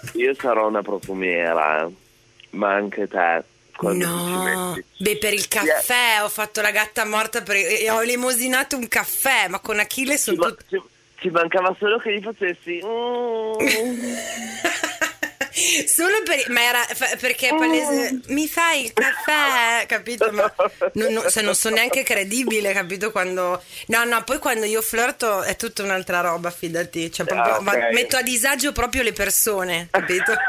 Cioè, io sarò una profumiera, ma anche te. ci No, beh, per il caffè ho fatto la gatta morta per- e ho lemosinato un caffè, ma con Achille Ci, sono ma- tutti. ci- ci mancava solo che gli facessi. mm. Solo per, ma era fa- perché è palese, mi fai il caffè, capito? Ma non, non- cioè, non sono neanche credibile, capito? Quando no, no, poi quando io flirto è tutta un'altra roba, fidati. Cioè, proprio- Ah, ok. ma- metto a disagio proprio le persone, capito?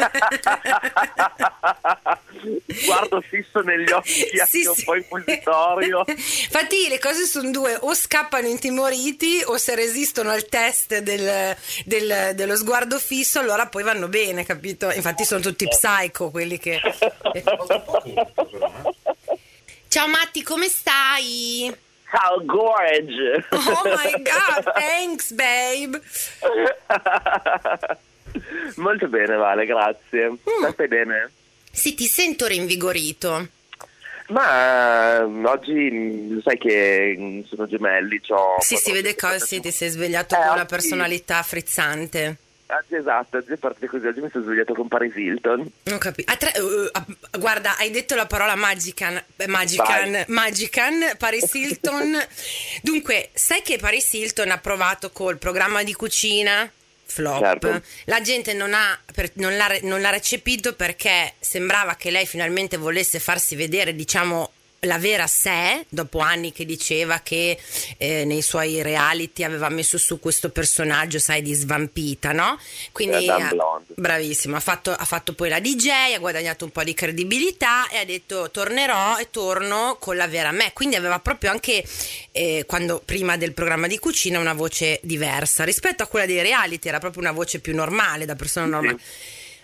Guardo fisso negli occhi, Sì, anche un sì. po' impulsitorio. Infatti le cose sono due, o scappano intimoriti o se resistono al test del- del- dello sguardo fisso allora poi vanno bene, capito? Infatti sono tutti psycho quelli che... Ciao Matti, come stai? How gorge! Oh my god, thanks babe! Molto bene, Vale, grazie. Mm. Stai bene? Sì, ti sento rinvigorito. Ma mm, oggi mm, sai che mm, sono gemelli, c'ho Sì, si vede sì, ti sei svegliato Eh, con una personalità frizzante. Oggi esatto, oggi è parte così, oggi mi sono svegliato con Paris Hilton. Non capisco. guarda, hai detto la parola Magican, eh, Magican, Vai. Magican, Paris Hilton. Dunque, sai che Paris Hilton ha provato col programma di cucina? Flop. Certo. La gente non, ha, per- non l'ha, non l'ha recepito perché sembrava che lei finalmente volesse farsi vedere, diciamo, la vera sé, dopo anni che diceva che eh, nei suoi reality aveva messo su questo personaggio, sai, di svampita, no? Quindi, Madame Blonde. bravissimo, ha fatto, ha fatto poi la DJ, ha guadagnato un po' di credibilità e ha detto tornerò e torno con la vera me. Quindi aveva proprio anche, eh, quando prima del programma di cucina, una voce diversa rispetto a quella dei reality, era proprio una voce più normale, da persona normale.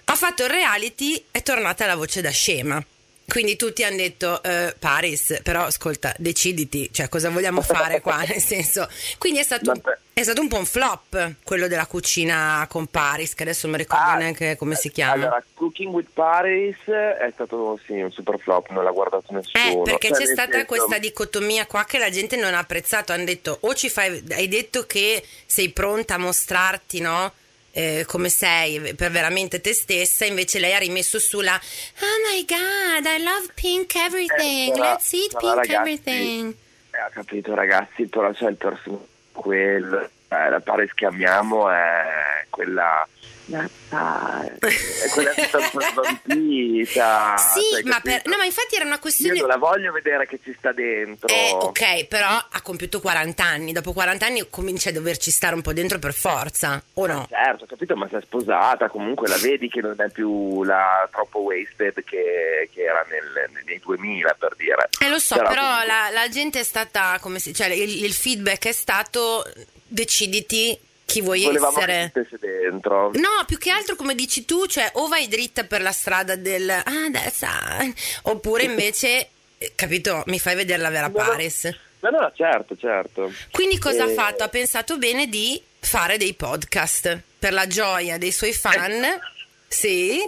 Ha fatto il reality, è tornata la voce da scema. Quindi tutti hanno detto eh, Paris, però ascolta, deciditi, cioè cosa vogliamo fare qua? Nel senso, quindi è stato, è stato un po' un flop quello della cucina con Paris, che adesso non mi ricordo Ah, neanche come si chiama. Allora, Cooking with Paris è stato sì, un super flop, non l'ha guardato Eh, nessuno. perché Cioè, c'è stata senso- questa dicotomia qua che la gente non ha apprezzato. Hanno detto, o ci fai, hai detto che sei pronta a mostrarti, no? Eh, come sei per veramente te stessa, invece lei ha rimesso sulla Oh my god, I love pink everything, Eh, però- let's eat pink ragazzi, everything. Eh, ho capito ragazzi, però c'è il personaggio quello, eh, la Paris che amiamo è quella... è quella po' svampita. Sì, cioè, ma, per- no, ma infatti era una Io questione non la voglio vedere che ci sta dentro. Eh, ok, però ha compiuto 40 anni. Dopo 40 anni comincia a doverci stare un po' dentro per forza, o no? Certo, ho capito, ma è sposata, comunque la vedi che non è più la troppo wasted che, che era nel- nei 2000 per dire. Eh, lo so, però, comunque- la, la gente è stata, come si, cioè il, il feedback è stato deciditi chi vuoi Volevamo essere. che dentro. No, più che altro come dici tu, cioè o vai dritta per la strada del ah, adesso, ah", oppure invece, eh, capito, mi fai vedere la vera No. Paris. No, no, certo, certo. Quindi cosa ha Eh, fatto? Ha pensato bene di fare dei podcast per la gioia dei suoi fan. Sì,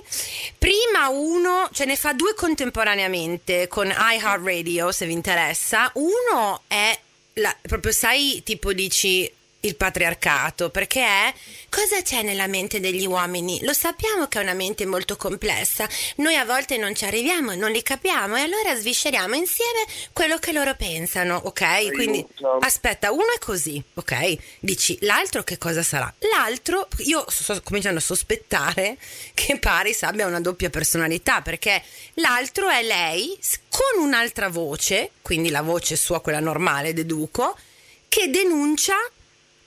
prima uno, ce ne fa due contemporaneamente con iHeartRadio se vi interessa. Uno è la- proprio, sai, tipo dici il patriarcato, perché è cosa c'è nella mente degli uomini? Lo sappiamo che è una mente molto complessa, noi a volte non ci arriviamo, non li capiamo e allora svisceriamo insieme quello che loro pensano, ok? Quindi aspetta, uno è così, ok? Dici l'altro che cosa sarà? L'altro, io sto cominciando a sospettare che Paris abbia una doppia personalità perché l'altro è lei con un'altra voce, quindi la voce sua, quella normale, deduco, che denuncia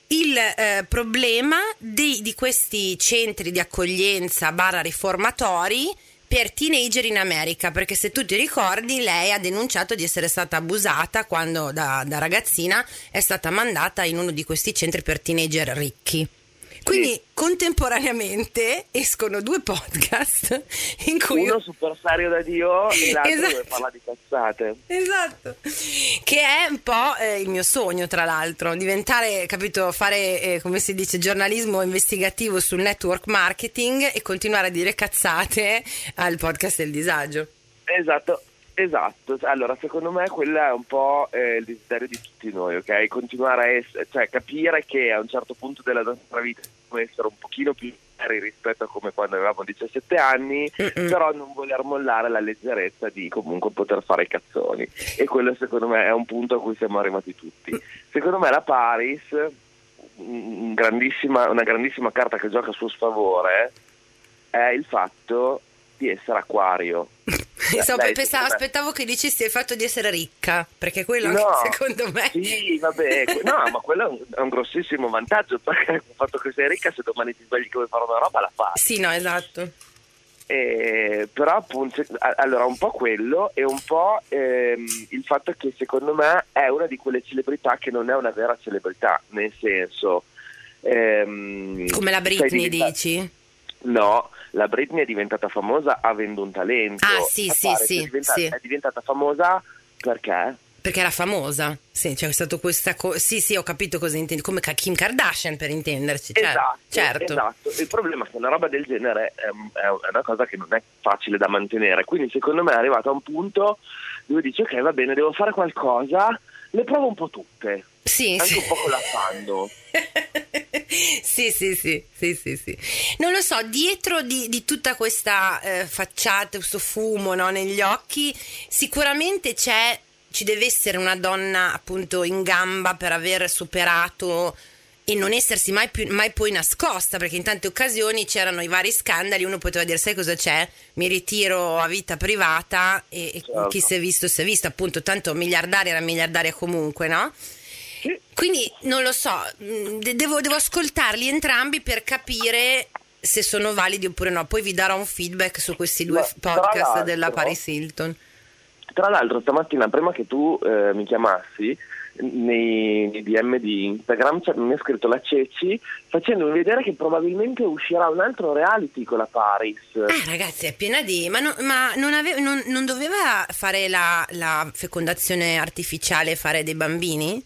il eh, problema di, di questi centri di accoglienza barra riformatori per teenager in America, perché se tu ti ricordi lei ha denunciato di essere stata abusata quando da, da ragazzina è stata mandata in uno di questi centri per teenager ricchi. Quindi contemporaneamente escono due podcast in cui Uno super serio da Dio e l'altro Esatto. dove parla di cazzate. Esatto, che è un po' eh, il mio sogno, tra l'altro, diventare, capito, fare, eh, come si dice, giornalismo investigativo sul network marketing e continuare a dire cazzate al podcast del disagio. Esatto, esatto. Allora, secondo me quello è un po' eh, il desiderio di tutti noi, ok? Continuare a essere, cioè capire che a un certo punto della nostra vita dobbiamo essere un pochino più leggeri rispetto a come quando avevamo 17 anni, Mm-mm. però non voler mollare la leggerezza di comunque poter fare i cazzoni. E quello secondo me è un punto a cui siamo arrivati tutti. Secondo me la Paris, un grandissima, una grandissima carta che gioca a suo sfavore, è il fatto di essere acquario. Stavo, lei, pensavo, aspettavo che dicessi il fatto di essere ricca, perché quello no, secondo me. Sì, vabbè, no, ma quello è un, è un, grossissimo vantaggio, perché il fatto che sei ricca, se domani ti svegli che vuoi fare una roba, la fai. Sì, no, esatto. Eh, però appunto, allora un po' quello e un po' ehm, il fatto che secondo me è una di quelle celebrità che non è una vera celebrità, nel senso... Ehm, Come la Britney dici? No, la Britney è diventata famosa avendo un talento. Ah, sì, sì, sì, è diventata, sì. È diventata famosa perché? Perché era famosa, sì, c'è stato questa cosa. Sì, sì, ho capito cosa intendi. Come Kim Kardashian per intenderci. Cioè, esatto, certo. esatto. Il problema è che una roba del genere è, è, una cosa che non è facile da mantenere. Quindi, secondo me, è arrivato a un punto dove dici: Ok, va bene, devo fare qualcosa, le provo un po' tutte. Sì, anche sì. un po' con l'affanno. sì, sì, sì, sì, sì, sì. Non lo so, dietro di, di tutta questa eh, facciata, questo fumo no, negli occhi, sicuramente c'è, ci deve essere una donna appunto in gamba per aver superato e non essersi mai, più, mai poi nascosta, perché in tante occasioni c'erano i vari scandali, uno poteva dire sai cosa c'è? Mi ritiro a vita privata e, certo. chi si è visto si è visto, appunto, tanto miliardaria era miliardaria comunque, no? Quindi non lo so, mm, devo, devo ascoltarli entrambi per capire se sono validi oppure no. Poi vi darò un feedback su questi due Ma, podcast della Paris Hilton. Tra l'altro, stamattina, prima che tu eh, mi chiamassi, nei, nei, DM di Instagram cioè, mi ha scritto la Ceci facendomi vedere che probabilmente uscirà un altro reality con la Paris. Eh ragazzi, è piena di... Ma, no, ma non, ave... non, non, doveva fare la, la fecondazione artificiale, fare dei bambini?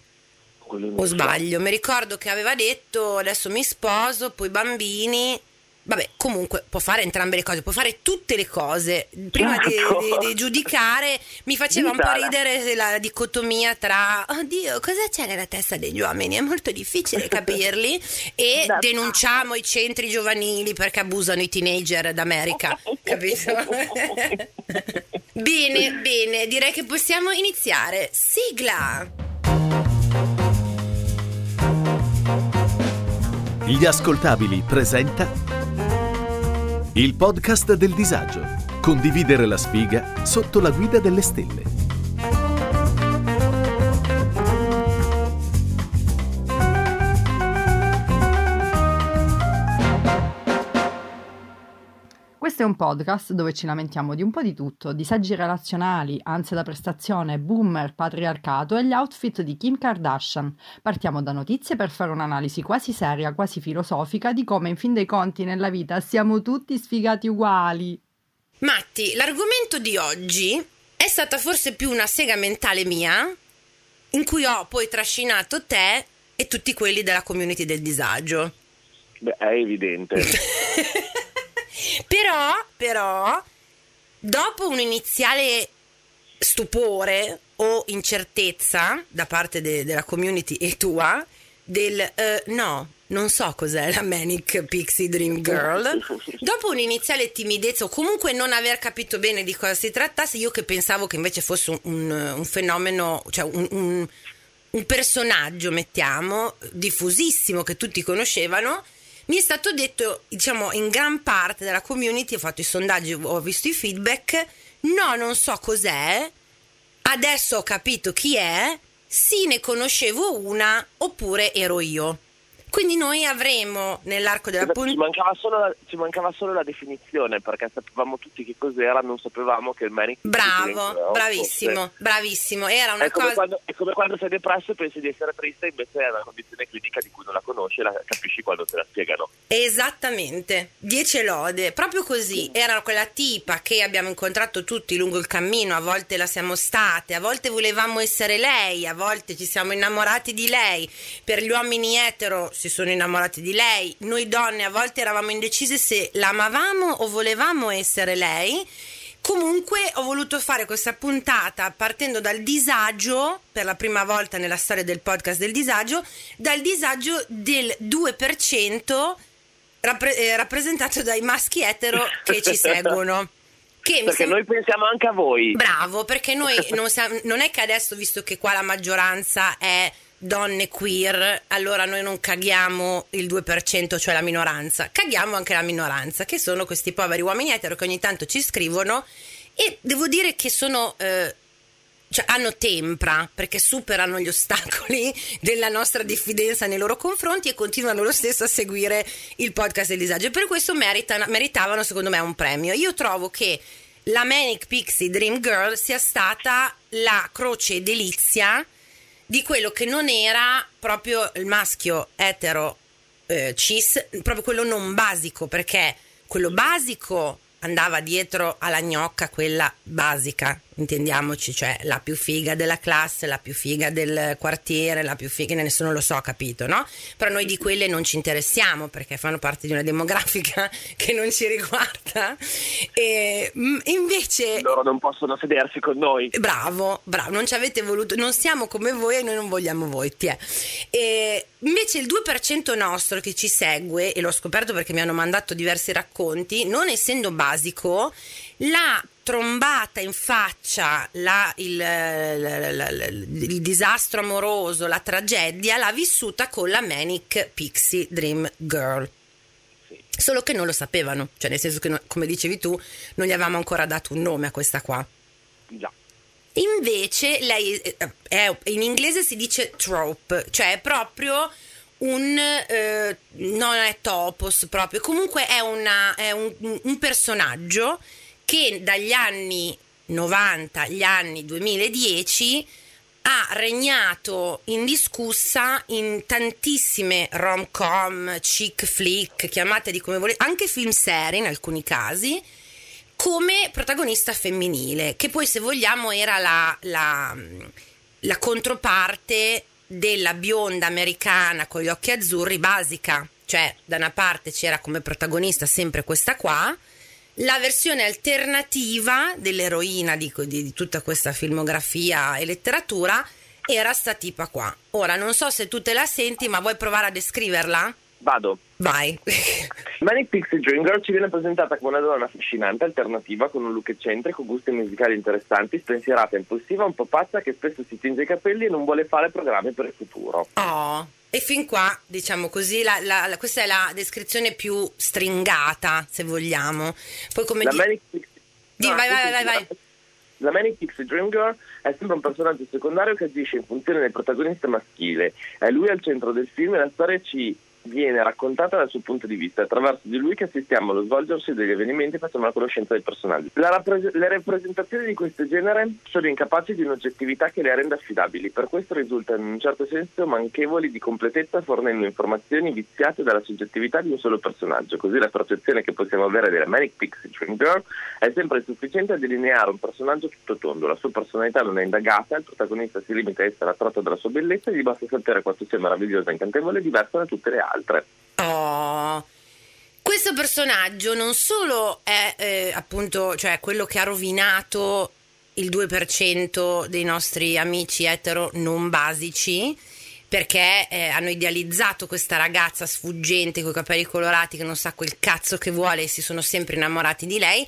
o sbaglio, mi ricordo che aveva detto adesso mi sposo, poi bambini. Vabbè, comunque può fare entrambe le cose, può fare tutte le cose. Prima di, di, di giudicare mi faceva Ditala. un po' ridere la dicotomia tra oddio, cosa c'è nella testa degli uomini? È molto difficile capirli e da denunciamo i centri giovanili perché abusano i teenager d'America, capito? bene, bene, direi che possiamo iniziare. Sigla! Gli ascoltabili presenta il podcast del disagio. Condividere la sfiga sotto la guida delle stelle. Questo è un podcast dove ci lamentiamo di un po' di tutto, disagi relazionali, ansia da prestazione, boomer, patriarcato e gli outfit di Kim Kardashian. Partiamo da notizie per fare un'analisi quasi seria, quasi filosofica di come in fin dei conti nella vita siamo tutti sfigati uguali. Matti, l'argomento di oggi è stata forse più una sega mentale mia, in cui ho poi trascinato te e tutti quelli della community del disagio. Beh, è evidente. Però, però, dopo un iniziale stupore o incertezza da parte de- della community e tua, del uh, no, non so cos'è la Manic Pixie Dream Girl. Dopo un'iniziale timidezza o comunque non aver capito bene di cosa si trattasse, io che pensavo che invece fosse un, un, un fenomeno, cioè un, un, un personaggio, mettiamo, diffusissimo che tutti conoscevano, mi è stato detto, diciamo, in gran parte della community, ho fatto i sondaggi, ho visto i feedback, no, non so cos'è, adesso ho capito chi è, sì ne conoscevo una, oppure ero io. Quindi noi avremo nell'arco della puntata... Ci, mancava solo la, ci mancava solo la definizione perché sapevamo tutti che cos'era, non sapevamo che il manic... Bravo, bravissimo, fosse. bravissimo. Era una è come, cosa... quando, è come quando sei depresso e pensi di essere triste, invece è una condizione clinica di cui non la conosci e la capisci quando te la spiegano. Esattamente, dieci lode, proprio così. Era quella tipa che abbiamo incontrato tutti lungo il cammino, a volte la siamo state, a volte volevamo essere lei, a volte ci siamo innamorati di lei. Per gli uomini etero si sono innamorati di lei. Noi donne a volte eravamo indecise se l'amavamo o volevamo essere lei. Comunque ho voluto fare questa puntata partendo dal disagio, per la prima volta nella storia del podcast del disagio, dal disagio del 2% rappre- eh, rappresentato dai maschi etero che ci seguono. Che perché sembra... noi pensiamo anche a voi. Bravo, perché noi non, siamo, non è che adesso, visto che qua la maggioranza è donne queer, allora noi non caghiamo il 2%, cioè la minoranza, caghiamo anche la minoranza, che sono questi poveri uomini etero che ogni tanto ci scrivono e devo dire che sono... Eh, cioè, hanno tempra perché superano gli ostacoli della nostra diffidenza nei loro confronti e continuano lo stesso a seguire il podcast del disagio. Per questo meritano, meritavano, secondo me, un premio. Io trovo che la Manic Pixie Dream Girl sia stata la croce delizia di quello che non era proprio il maschio etero eh, cis, proprio quello non basico, perché quello basico andava dietro alla gnocca, quella basica, intendiamoci, cioè la più figa della classe, la più figa del quartiere, la più figa, nessuno lo so, capito, no? Però noi di quelle non ci interessiamo perché fanno parte di una demografica che non ci riguarda. E mm, invece... Loro non possono sedersi con noi. Bravo, bravo, non ci avete voluto, non siamo come voi e noi non vogliamo voi, ti è. E invece il 2% nostro che ci segue, e l'ho scoperto perché mi hanno mandato diversi racconti, non essendo basico, la trombata in faccia, la, il, la, la, il, disastro amoroso, la tragedia, l'ha vissuta con la Manic Pixie Dream Girl. Solo che non lo sapevano, cioè nel senso che, come dicevi tu, non gli avevamo ancora dato un nome a questa qua. Già. Invece lei eh, è, in inglese si dice trope, cioè è proprio un eh, non è topos proprio, comunque è, una, è un, un personaggio che dagli anni 90 agli anni 2010 ha regnato indiscussa in tantissime rom-com, chick flick, chiamate come volete, anche film serie in alcuni casi, come protagonista femminile, che poi se vogliamo era la, la, la controparte della bionda americana con gli occhi azzurri basica, cioè da una parte c'era come protagonista sempre questa qua, la versione alternativa dell'eroina di, di, di, tutta questa filmografia e letteratura era sta tipa qua. Ora non so se tu te la senti, ma vuoi provare a descriverla? Vado. Vai. Manic Pixie Dream Girl ci viene presentata come una donna affascinante, alternativa, con un look eccentrico, gusti musicali interessanti, spensierata, impulsiva, un po' pazza che spesso si tinge i capelli e non vuole fare programmi per il futuro. Oh. E fin qua, diciamo così, la, la, questa è la descrizione più stringata, se vogliamo. Poi come la di... Manic Pixie... Di, no, vai, vai, vai, vai. La Manic Pixie Dream Girl è sempre un personaggio secondario che agisce in funzione del protagonista maschile. È lui al centro del film e la storia ci viene raccontata dal suo punto di vista, attraverso di lui che assistiamo allo svolgersi degli eventi e facciamo la conoscenza dei personaggi. Rappres- le rappresentazioni di questo genere sono incapaci di un'oggettività che le rende affidabili, per questo risultano in un certo senso manchevoli di completezza fornendo informazioni viziate dalla soggettività di un solo personaggio, così la percezione che possiamo avere della Manic Pixie Dream Girl è sempre sufficiente a delineare un personaggio tutto tondo, la sua personalità non è indagata, il protagonista si limita a essere attratto dalla sua bellezza e gli basta sapere quanto sia meravigliosa, incantevole e diversa da tutte le altre altre. Oh. Questo personaggio non solo è eh, appunto cioè, quello che ha rovinato il 2% dei nostri amici etero non basici, perché eh, hanno idealizzato questa ragazza sfuggente con i capelli colorati che non sa quel cazzo che vuole e si sono sempre innamorati di lei,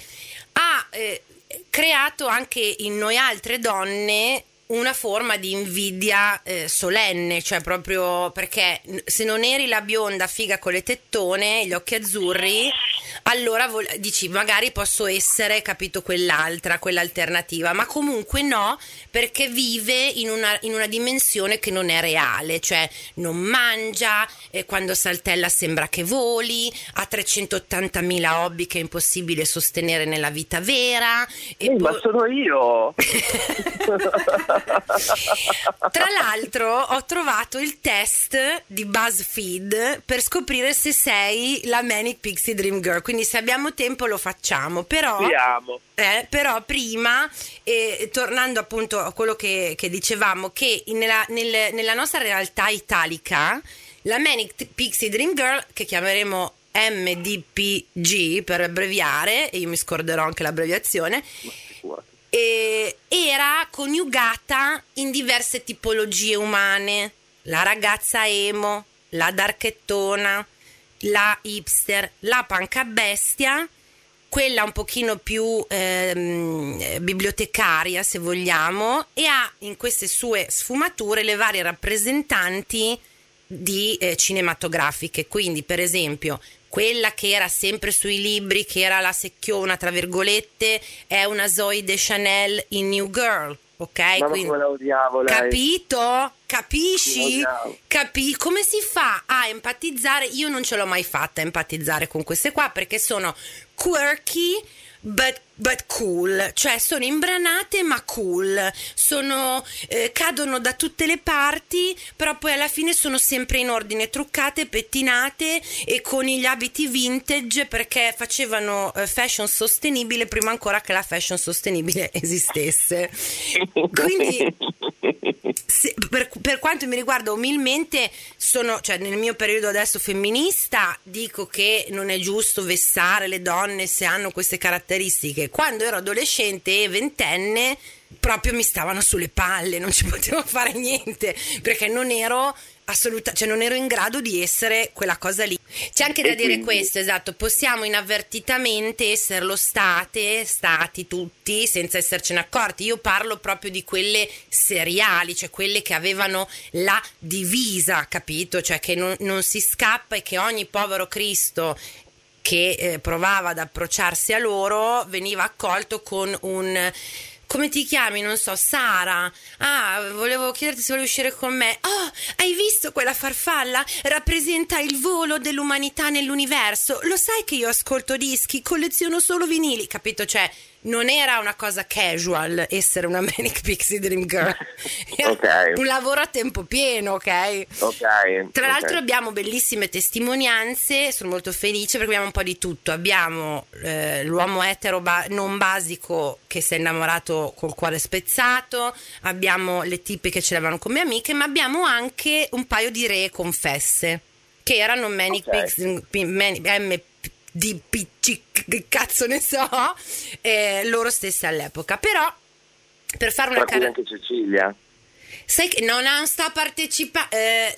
ha eh, creato anche in noi altre donne una forma di invidia eh, solenne, cioè proprio perché se non eri la bionda figa con le tettone, gli occhi azzurri, allora vol- dici magari posso essere, capito, quell'altra, quell'alternativa, ma comunque no, perché vive in una, in una dimensione che non è reale, cioè non mangia, eh, quando saltella sembra che voli, ha 380.000 hobby che è impossibile sostenere nella vita vera. E eh, po- ma sono io! Tra l'altro ho trovato il test di BuzzFeed per scoprire se sei la Manic Pixie Dream Girl, quindi se abbiamo tempo lo facciamo, però, eh, però prima, eh, tornando appunto a quello che, che dicevamo, che nella, nel, nella nostra realtà italica, la Manic Pixie Dream Girl, che chiameremo MDPG per abbreviare, e io mi scorderò anche l'abbreviazione, e era coniugata in diverse tipologie umane. La ragazza emo, la darchettona, la hipster, la panca bestia, quella un pochino più ehm, bibliotecaria se vogliamo e ha in queste sue sfumature le varie rappresentanti di eh, cinematografiche, quindi per esempio quella che era sempre sui libri, che era la secchiona, tra virgolette, è una Zoe de Chanel in New Girl, ok? Ma Quindi- come la odiavo lei. Capito? Capisci? Capi- come si fa a empatizzare? Io non ce l'ho mai fatta a empatizzare con queste qua perché sono quirky. But, but cool, cioè sono imbranate ma cool, sono, eh, cadono da tutte le parti, però poi alla fine sono sempre in ordine, truccate, pettinate e con gli abiti vintage perché facevano eh, fashion sostenibile prima ancora che la fashion sostenibile esistesse. Quindi se- per, per quanto mi riguarda umilmente sono, cioè nel mio periodo adesso femminista dico che non è giusto vessare le donne se hanno queste caratteristiche. Quando ero adolescente e ventenne proprio mi stavano sulle palle non ci potevo fare niente perché non ero assoluta, cioè non ero in grado di essere quella cosa lì. C'è anche da E dire quindi- questo esatto possiamo inavvertitamente esserlo state stati tutti senza essercene accorti. Io parlo proprio di quelle seriali cioè quelle che avevano la divisa capito? Cioè che non, non si scappa e che ogni povero Cristo che eh, provava ad approcciarsi a loro veniva accolto con un come ti chiami? Non so, Sara. Ah, volevo chiederti se volevi uscire con me. Oh, hai visto quella farfalla? Rappresenta il volo dell'umanità nell'universo. Lo sai che io ascolto dischi, colleziono solo vinili, capito? Cioè, non era una cosa casual essere una Manic Pixie Dream Girl. Era Ok. un lavoro a tempo pieno, ok? Ok. Tra l'altro abbiamo bellissime testimonianze, sono molto felice perché abbiamo un po' di tutto. Abbiamo eh, l'uomo etero ba- non basico che si è innamorato col cuore spezzato, abbiamo le tipe che ce l'avevano come amiche, ma abbiamo anche un paio di re confesse che erano Manic Ok. Pixie- P- Mani- MDPC, che cazzo ne so, eh, loro stesse all'epoca. Però per fare una cara- anche Cecilia. Sai che non ha- sta partecipando.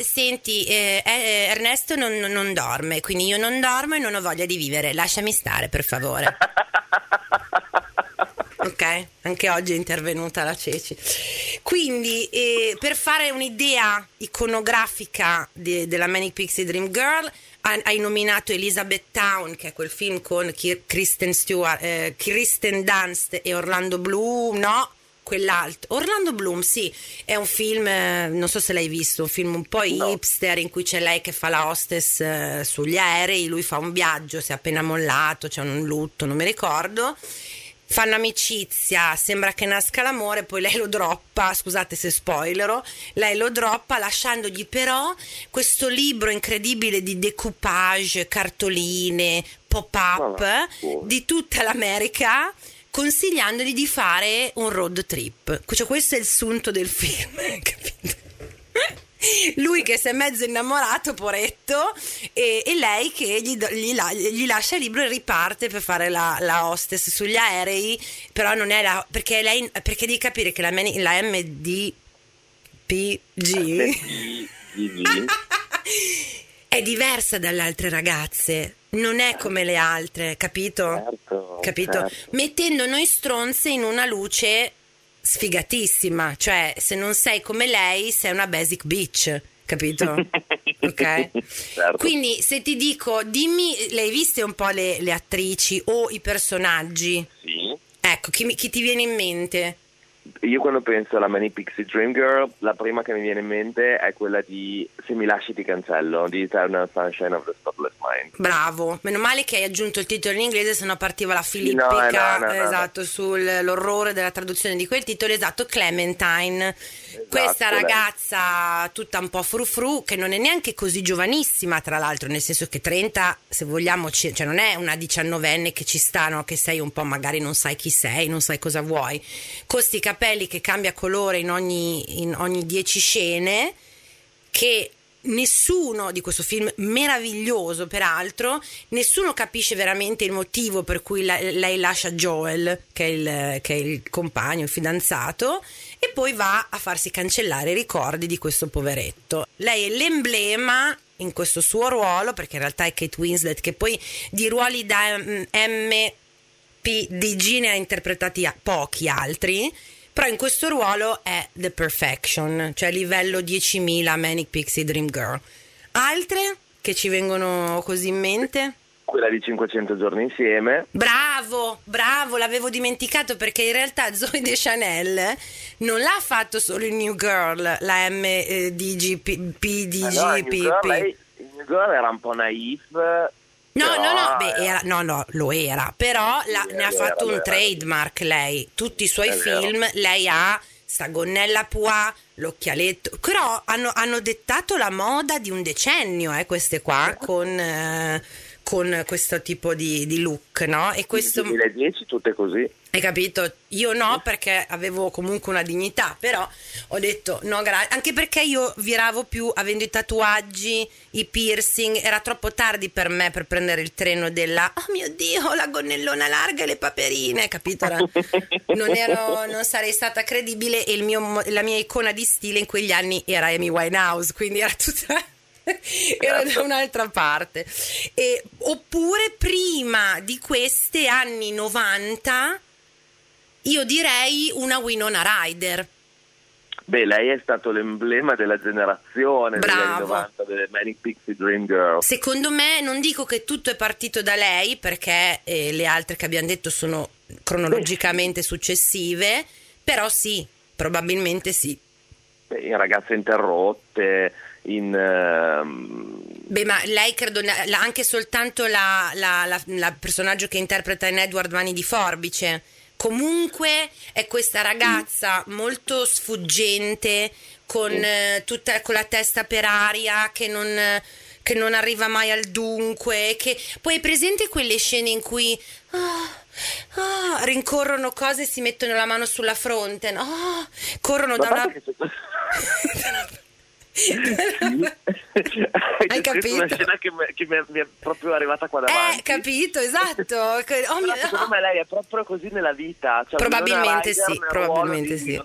senti, eh, eh, Ernesto non, non dorme, quindi io non dormo e non ho voglia di vivere. Lasciami stare, per favore. Ok, anche oggi è intervenuta la Ceci. Quindi, eh, per fare un'idea iconografica de- della Manic Pixie Dream Girl, ha- hai nominato Elizabeth Town, che è quel film con Kristen Stewart, eh, Kristen Dunst e Orlando Bloom, no? Quell'altro. Orlando Bloom, sì, è un film, eh, non so se l'hai visto, un film un po' No. hipster in cui c'è lei che fa la hostess eh, sugli aerei, lui fa un viaggio, si è appena mollato, c'è un lutto, non mi ricordo. Fanno amicizia, sembra che nasca l'amore, poi lei lo droppa, scusate se spoilero, lei lo droppa lasciandogli però questo libro incredibile di decoupage, cartoline, pop-up di tutta l'America consigliandogli di fare un road trip. Cioè, questo è il sunto del film, capito? Lui che si è mezzo innamorato, poretto, e, e lei che gli, do- gli la- gli lascia il libro e riparte per fare la, la hostess sugli aerei, però non è la... perché lei... perché devi capire che la, la MDPG è diversa dalle altre ragazze, non è come le altre, capito? Certo, capito? certo. Mettendo noi stronze in una luce sfigatissima, cioè se non sei come lei sei una basic bitch, capito? ok? Certo. Quindi se ti dico, dimmi, le hai viste un po' le, le attrici o i personaggi? Sì. Ecco, chi, mi- chi ti viene in mente? Io quando penso alla Many Pixie Dream Girl, la prima che mi viene in mente è quella di Se mi lasci ti cancello, di Eternal Sunshine of the Spotless Mind. Bravo, meno male che hai aggiunto il titolo in inglese, sennò partiva la filippica no, no, no. esatto, sull'orrore della traduzione di quel titolo, esatto, Clementine. Questa lei. ragazza tutta un po' frufru, che non è neanche così giovanissima, tra l'altro, nel senso che 30, se vogliamo, ci- cioè non è una diciannovenne che ci sta, no? che sei un po', magari non sai chi sei, non sai cosa vuoi. Con sti capelli che cambia colore in ogni, in ogni 10 scene, che nessuno di questo film meraviglioso peraltro nessuno capisce veramente il motivo per cui la- lei lascia Joel che è, il, che è il compagno il fidanzato e poi va a farsi cancellare i ricordi di questo poveretto. Lei è l'emblema in questo suo ruolo, perché in realtà è Kate Winslet, che poi di ruoli da mm, MPDG ne ha interpretati pochi altri, però in questo ruolo è The Perfection, cioè livello 10.000 Manic Pixie Dream Girl. Altre che ci vengono così in mente? quella di 500 giorni insieme. Bravo, bravo, l'avevo dimenticato perché in realtà Zoe De Chanel non l'ha fatto solo in New Girl, la MDGP, PDGPP. Ah, no, il New Girl, lei, New Girl era un po' naif. No, però, no, no, beh, era, no, no, lo era, però la, ne ha fatto un trademark lei. Tutti i suoi film, vero. lei ha sta gonnella pois, l'occhialetto, però hanno, hanno, dettato la moda di un decennio, eh, queste qua, con... Eh, con questo tipo di, di look, no? E questo... Nel 2010 tutte così. Hai capito? Io no, perché avevo comunque una dignità, però ho detto no, grazie. Anche perché io viravo più avendo i tatuaggi, i piercing, era troppo tardi per me per prendere il treno della oh mio dio, la gonnellona larga e le paperine, capito? Era, non, ero, non sarei stata credibile e mio, la mia icona di stile in quegli anni era Amy Winehouse, quindi era tutta era da un'altra parte. E, oppure prima di queste anni 90, io direi una Winona Rider. Beh, lei è stato l'emblema della generazione Bravo. degli anni 90 delle Manic Pixie Dream Girl. Secondo me, non dico che tutto è partito da lei, perché eh, le altre che abbiamo detto sono cronologicamente Beh. successive, però sì, probabilmente sì. Beh, in ragazze interrotte, in... Uh... Beh, ma lei credo, anche soltanto la, la, la, la, personaggio che interpreta in Edward Mani di Forbice, comunque è questa ragazza molto sfuggente, con, eh, tutta, con la testa per aria, che non che non arriva mai al dunque, che poi è presente quelle scene in cui oh, oh, rincorrono cose e si mettono la mano sulla fronte, no? Corrono da una... Hai capito? Una scena che, mi, che mi è proprio arrivata qua davanti. Eh, capito, esatto. Oh, mio... Secondo me lei è proprio così nella vita. Cioè, probabilmente Rider, sì, probabilmente sì.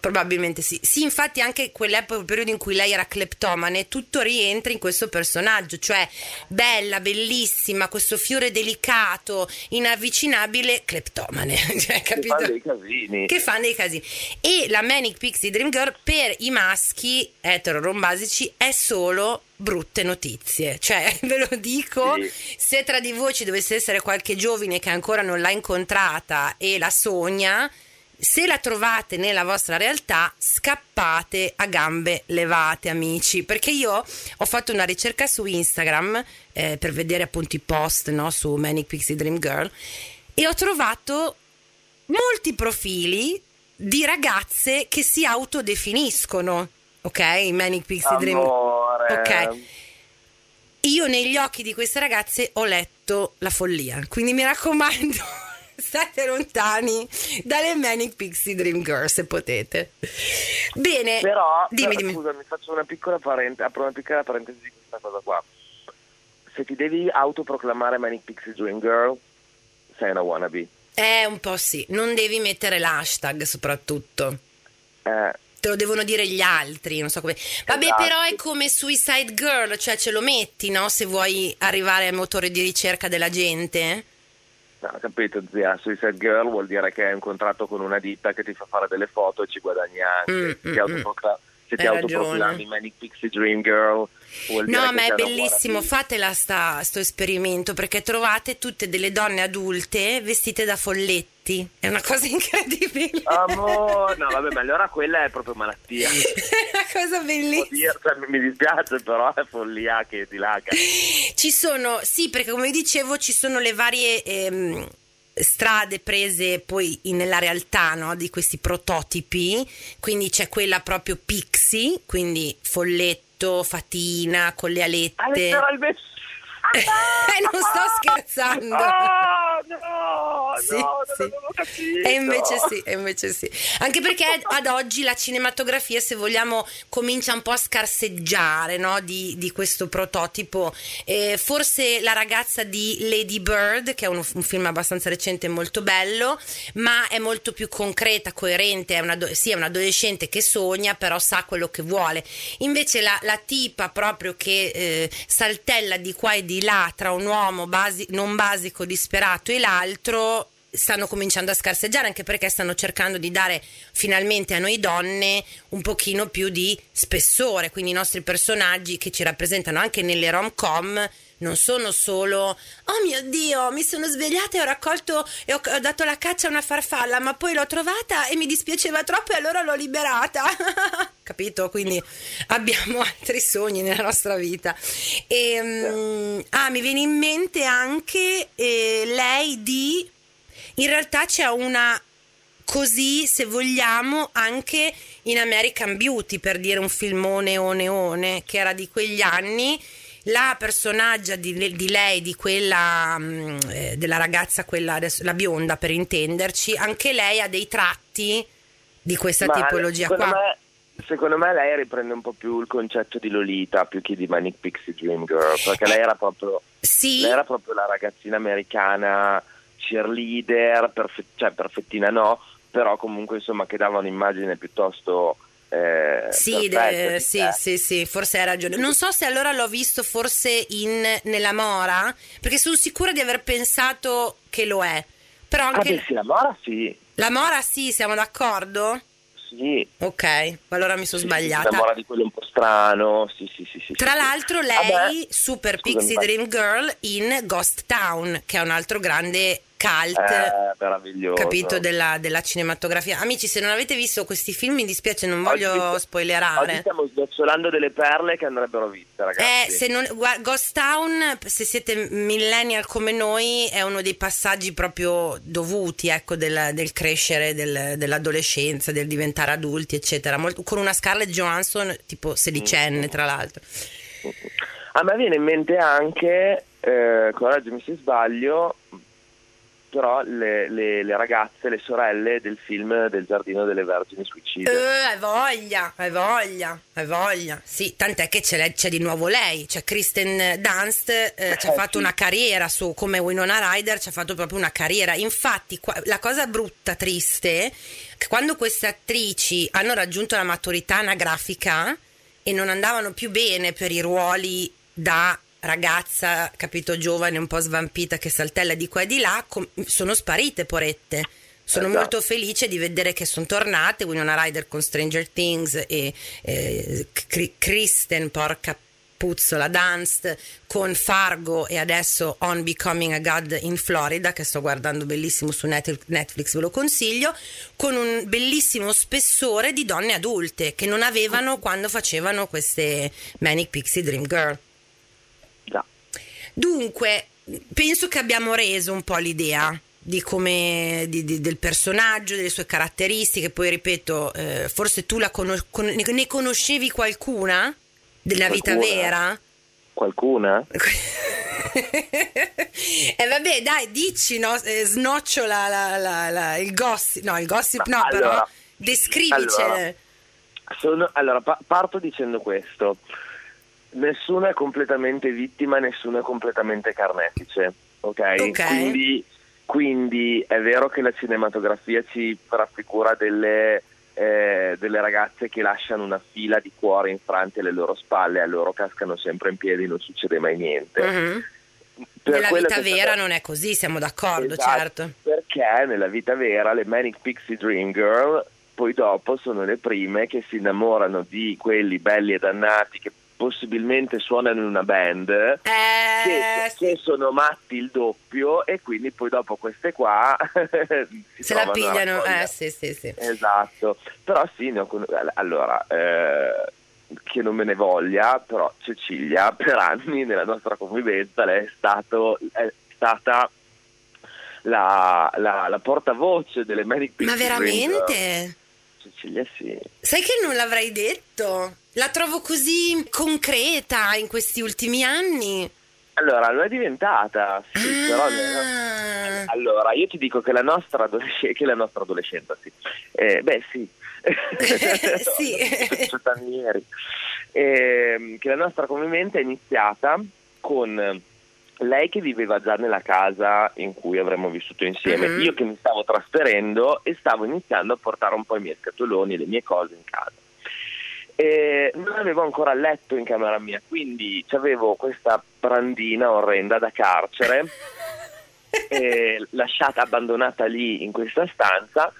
Probabilmente sì. Sì, infatti anche quell'epoca, il periodo in cui lei era cleptomane, tutto rientra in questo personaggio, cioè bella, bellissima, questo fiore delicato, inavvicinabile, cleptomane. cioè, capito? Che fa dei casini. Che fa dei casini. E la Manic Pixie Dream Girl per i maschi è eterorombasici è solo brutte notizie. Cioè, ve lo dico, sì. se tra di voi ci dovesse essere qualche giovane che ancora non l'ha incontrata e la sogna, se la trovate nella vostra realtà, scappate a gambe levate, amici. Perché io ho fatto una ricerca su Instagram eh, per vedere appunto i post no, su Manic Pixie Dream Girl e ho trovato molti profili di ragazze che si autodefiniscono ok? Manic Pixie Dream. Ok. Io negli occhi di queste ragazze ho letto la follia, quindi mi raccomando, state lontani dalle Manic Pixie Dream Girl se potete. Bene, però, dimmi, dimmi. scusami, faccio una piccola, parente- apro una piccola parentesi di questa cosa qua. Se ti devi autoproclamare Manic Pixie Dream Girl, sei una wannabe. Eh, un po' sì, non devi mettere l'hashtag soprattutto. Eh, te lo devono dire gli altri, non so come. Vabbè, esatto. però è come Suicide Girl, cioè ce lo metti, no? Se vuoi arrivare al motore di ricerca della gente. No, capito, zia, Suicide Girl vuol dire che hai un contratto con una ditta che ti fa fare delle foto e ci guadagni anche. Mm, mm, mm se ti autoproclami Manic Pixie Dream Girl no ma è bellissimo fatela sta, sto esperimento perché trovate tutte delle donne adulte vestite da folletti è una cosa incredibile. Amore! No vabbè ma allora quella è proprio malattia. È una cosa bellissima. Cioè, mi dispiace però è follia che ti laga. Ci sono sì perché come dicevo ci sono le varie ehm, strade prese poi nella realtà no, di questi prototipi, quindi c'è quella proprio pixie, quindi folletto, fatina, con le alette. Ah, letteralmente non sto scherzando. Oh, no, sì, no, sì. E invece sì, e invece sì. Anche perché ad oggi la cinematografia, se vogliamo, comincia un po' a scarseggiare no? di, di questo prototipo. Eh, forse la ragazza di Lady Bird, che è un, un film abbastanza recente e molto bello, ma è molto più concreta, coerente, è una, sì, è un adolescente che sogna, però sa quello che vuole. Invece la, la tipa proprio che eh, saltella di qua e di là tra un uomo basi- non basico, disperato e l'altro stanno cominciando a scarseggiare anche perché stanno cercando di dare finalmente a noi donne un pochino più di spessore, quindi i nostri personaggi che ci rappresentano anche nelle rom-com non sono solo oh mio dio mi sono svegliata e ho raccolto e ho, ho dato la caccia a una farfalla ma poi l'ho trovata e mi dispiaceva troppo e allora l'ho liberata. Capito? Quindi abbiamo altri sogni nella nostra vita. E, um, ah mi viene in mente anche eh, lei di in realtà c'è una così se vogliamo anche in American Beauty per dire un filmone o neone che era di quegli anni la personaggia di, di lei, di quella mh, eh, della ragazza, quella adesso, la bionda per intenderci, anche lei ha dei tratti di questa Ma tipologia secondo qua. Me, secondo me lei riprende un po' più il concetto di Lolita più che di Manic Pixie Dream Girl, perché lei era proprio, Sì, lei era proprio la ragazzina americana cheerleader, perfe- cioè perfettina no, però comunque insomma che dava un'immagine piuttosto... Eh, Sì, perfetta de- di sì, sì, sì, forse hai ragione. Non so se allora l'ho visto forse in, nella Mora, perché sono sicura di aver pensato che lo è. Però Ah, anche beh, sì, la Mora sì, la Mora sì, siamo d'accordo? sì. Ok, allora mi sono Sì, sì, sbagliata. Si innamora di quello un po' strano, sì, sì, sì. sì, Tra sì. l'altro lei, Vabbè, Super Pixie. Dream Girl in Ghost Town, che è un altro grande cult. Eh. Capito della, della cinematografia. Amici, se non avete visto questi film, mi dispiace, non Oggi- voglio Oggi spoilerare. stiamo snocciolando delle perle che andrebbero viste, ragazzi. Eh, se non, gua- Ghost Town, se siete millennial come noi, è uno dei passaggi proprio dovuti, ecco, del, del crescere, del- dell'adolescenza, del diventare adulti, eccetera. Molto- con una Scarlett Johansson tipo. Sedicenne, tra l'altro. A me viene in mente anche, eh, correggimi se sbaglio, però le, le- le ragazze, le sorelle del film del Giardino delle Vergini Suicide. Eh, hai voglia, hai voglia, hai voglia. Sì, tant'è che c'è, c'è di nuovo lei, c'è Kristen Dunst, eh, ci ha Eh, fatto sì. una carriera su come Winona Ryder, ci ha fatto proprio una carriera. Infatti, qua- la cosa brutta, triste, che quando queste attrici hanno raggiunto la maturità anagrafica e non andavano più bene per i ruoli da ragazza, capito, giovane, un po' svampita che saltella di qua e di là, com- sono sparite, porette. Sono Esatto. molto felice di vedere che sono tornate Winona Ryder con Stranger Things e eh, Kristen, porca puzzola, Dunst con Fargo e adesso On Becoming a God in Florida che sto guardando bellissimo su Net- Netflix, ve lo consiglio, con un bellissimo spessore di donne adulte che non avevano quando facevano queste Manic Pixie Dream Girl. Già. Dunque, penso che abbiamo reso un po' l'idea di come di- di- del personaggio, delle sue caratteristiche. Poi ripeto, eh, forse tu la conos- con- ne conoscevi qualcuna della vita Qualcuna? vera? Qualcuna? E vabbè, dai, dici, no? Eh, snocciola la- la- la- il gossip. No, il gossip no, Ma però allora- descrivicele. allora, allora, pa- parto dicendo questo. Nessuno è completamente vittima, nessuno è completamente carnefice, ok? Ok. Quindi, quindi è vero che la cinematografia ci raffigura delle, eh, delle ragazze che lasciano una fila di cuori infranti alle loro spalle, a loro cascano sempre in piedi, non succede mai niente. Per Nella vita vera non è così, siamo d'accordo, Esatto, certo. Perché nella vita vera le Manic Pixie Dream Girl poi dopo sono le prime che si innamorano di quelli belli e dannati che possibilmente suonano in una band Eh, che, che sono matti il doppio e quindi poi dopo queste qua si Se la pigliano, eh sì, sì, sì. Esatto, però sì, con- allora, eh, che non me ne voglia, però Cecilia per anni nella nostra convivenza lei è, stato, è stata la, la- la portavoce delle Manic Ma Pixie Girl. veramente? Cecilia sì. Sai che non l'avrei detto? La trovo così concreta in questi ultimi anni. Allora, lo è diventata, sì, però... Ah, Allora, io ti dico che la nostra, adolesc- che la nostra adolescenza, sì. Eh, beh, sì. sì. ieri. Eh, che la nostra convivenza è iniziata con lei che viveva già nella casa in cui avremmo vissuto insieme, Mhm. io che mi stavo trasferendo e stavo iniziando a portare un po' i miei scatoloni, le mie cose in casa. E non avevo ancora letto in camera mia, quindi avevo questa brandina orrenda da carcere, lasciata abbandonata lì in questa stanza.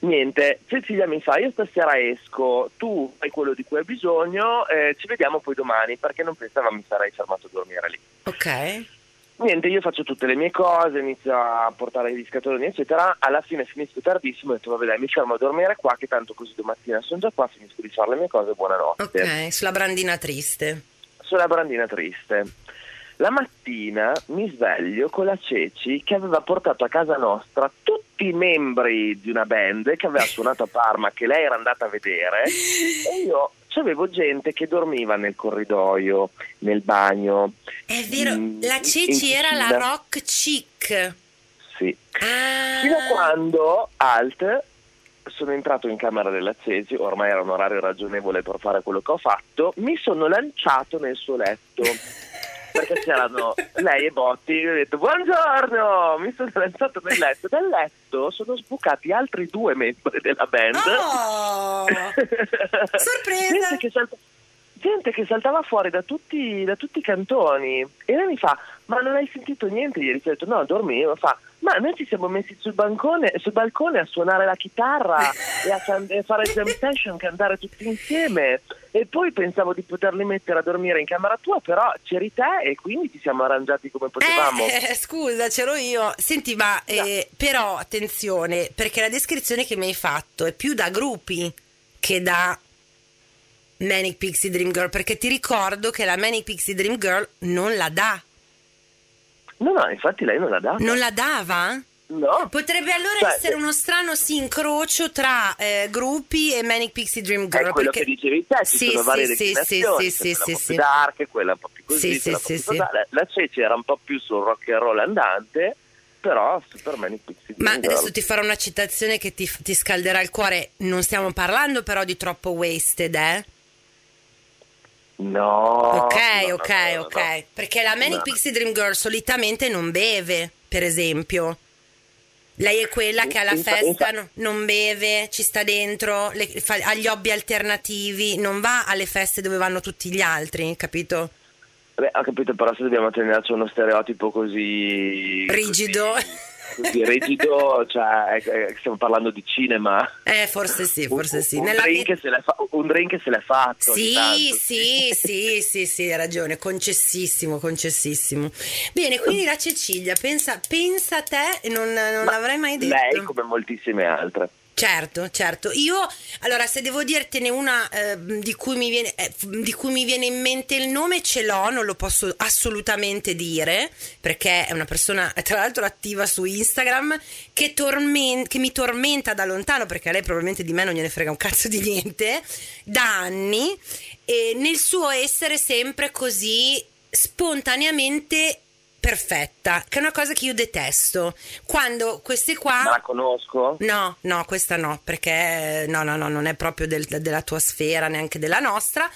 Niente, Cecilia mi fa: Io stasera esco, tu fai quello di cui hai bisogno, eh, ci vediamo poi domani perché non pensava mi sarei fermato a dormire lì. Ok. Niente, io faccio tutte le mie cose, inizio a portare gli scatoloni, eccetera. Alla fine finisco tardissimo e ho detto, vabbè, dai, mi fermo a dormire qua, che tanto così domattina sono già qua, finisco di fare le mie cose, buonanotte. Ok, sulla brandina triste. Sulla brandina triste. La mattina mi sveglio con la Ceci che aveva portato a casa nostra tutti i membri di una band che aveva suonato a Parma, che lei era andata a vedere, e io c'avevo gente che dormiva nel corridoio, nel bagno. È vero, Mm, la Ceci era la rock chic. Sì. Ah. Fino a quando, alt, sono entrato in camera della Cesi, ormai era un orario ragionevole per fare quello che ho fatto, mi sono lanciato nel suo letto. Perché c'erano lei e Botti, io ho detto buongiorno, mi sono lanciato nel letto. Dal letto sono sbucati altri due membri della band. Oh! Sorpresa! gente, che salta- gente che saltava fuori da tutti, da tutti i cantoni e lei mi fa ma non hai sentito niente ieri? Ho detto no, dormivo. Fa ma noi ci siamo messi sul, bancone, sul balcone a suonare la chitarra e a, can- e fare jam session, cantare tutti insieme e poi pensavo di poterli mettere a dormire in camera tua però c'eri te e quindi ci siamo arrangiati come potevamo. Eh, eh, scusa, c'ero io. Senti, ma eh, però attenzione, perché la descrizione che mi hai fatto è più da gruppi che da Manic Pixie Dream Girl, perché ti ricordo che la Manic Pixie Dream Girl non la dà. No, no, infatti lei non la dà. Non la dava? No. Potrebbe allora Cioè, essere uno strano sì, incrocio tra eh, gruppi e Manic Pixie Dream Girl. È quello perché... che dicevi te, ci Sì, sono sì, varie sì, declinazioni, sì, sì, sì, un po' sì. più dark, quella un po' più così, Sì, sì, sì, così. La Ceci era un po' più sul rock and roll andante, però Superman in Pixie Ma Dream Girl. adesso ti farò una citazione che ti, ti scalderà il cuore. Non stiamo parlando però di troppo wasted, eh? No. ok, no, ok, no, ok. no. Perché la Manic. Pixie Dream Girl solitamente non beve, per esempio. Lei è quella che alla festa non beve, ci sta dentro, le- fa- ha gli hobby alternativi, non va alle feste dove vanno tutti gli altri, capito? Beh, ho capito, però se dobbiamo tenerci uno stereotipo così... Rigido. Così, così rigido, cioè, stiamo parlando di cinema. Eh, forse sì, forse Un- sì. Un, Nella drink, vita- se l'è fa- un drink se l'è fatto. Sì, tanto. sì, sì, sì, sì, hai ragione, concessissimo, concessissimo. Bene, quindi la Cecilia, pensa, pensa a te non, non l'avrei mai detto. Lei, come moltissime altre. Certo, certo. Io, allora, se devo dirtene una eh, di, cui mi viene, eh, di cui mi viene in mente il nome, ce l'ho, non lo posso assolutamente dire, perché è una persona, tra l'altro, attiva su Instagram, che, tormen- che mi tormenta da lontano, perché a lei probabilmente di me non gliene frega un cazzo di niente, da anni, e nel suo essere sempre così spontaneamente perfetta, che è una cosa che io detesto. Quando queste qua... Ma la conosco? No, no, questa no, perché no, no, no, non è proprio del- della tua sfera, neanche della nostra.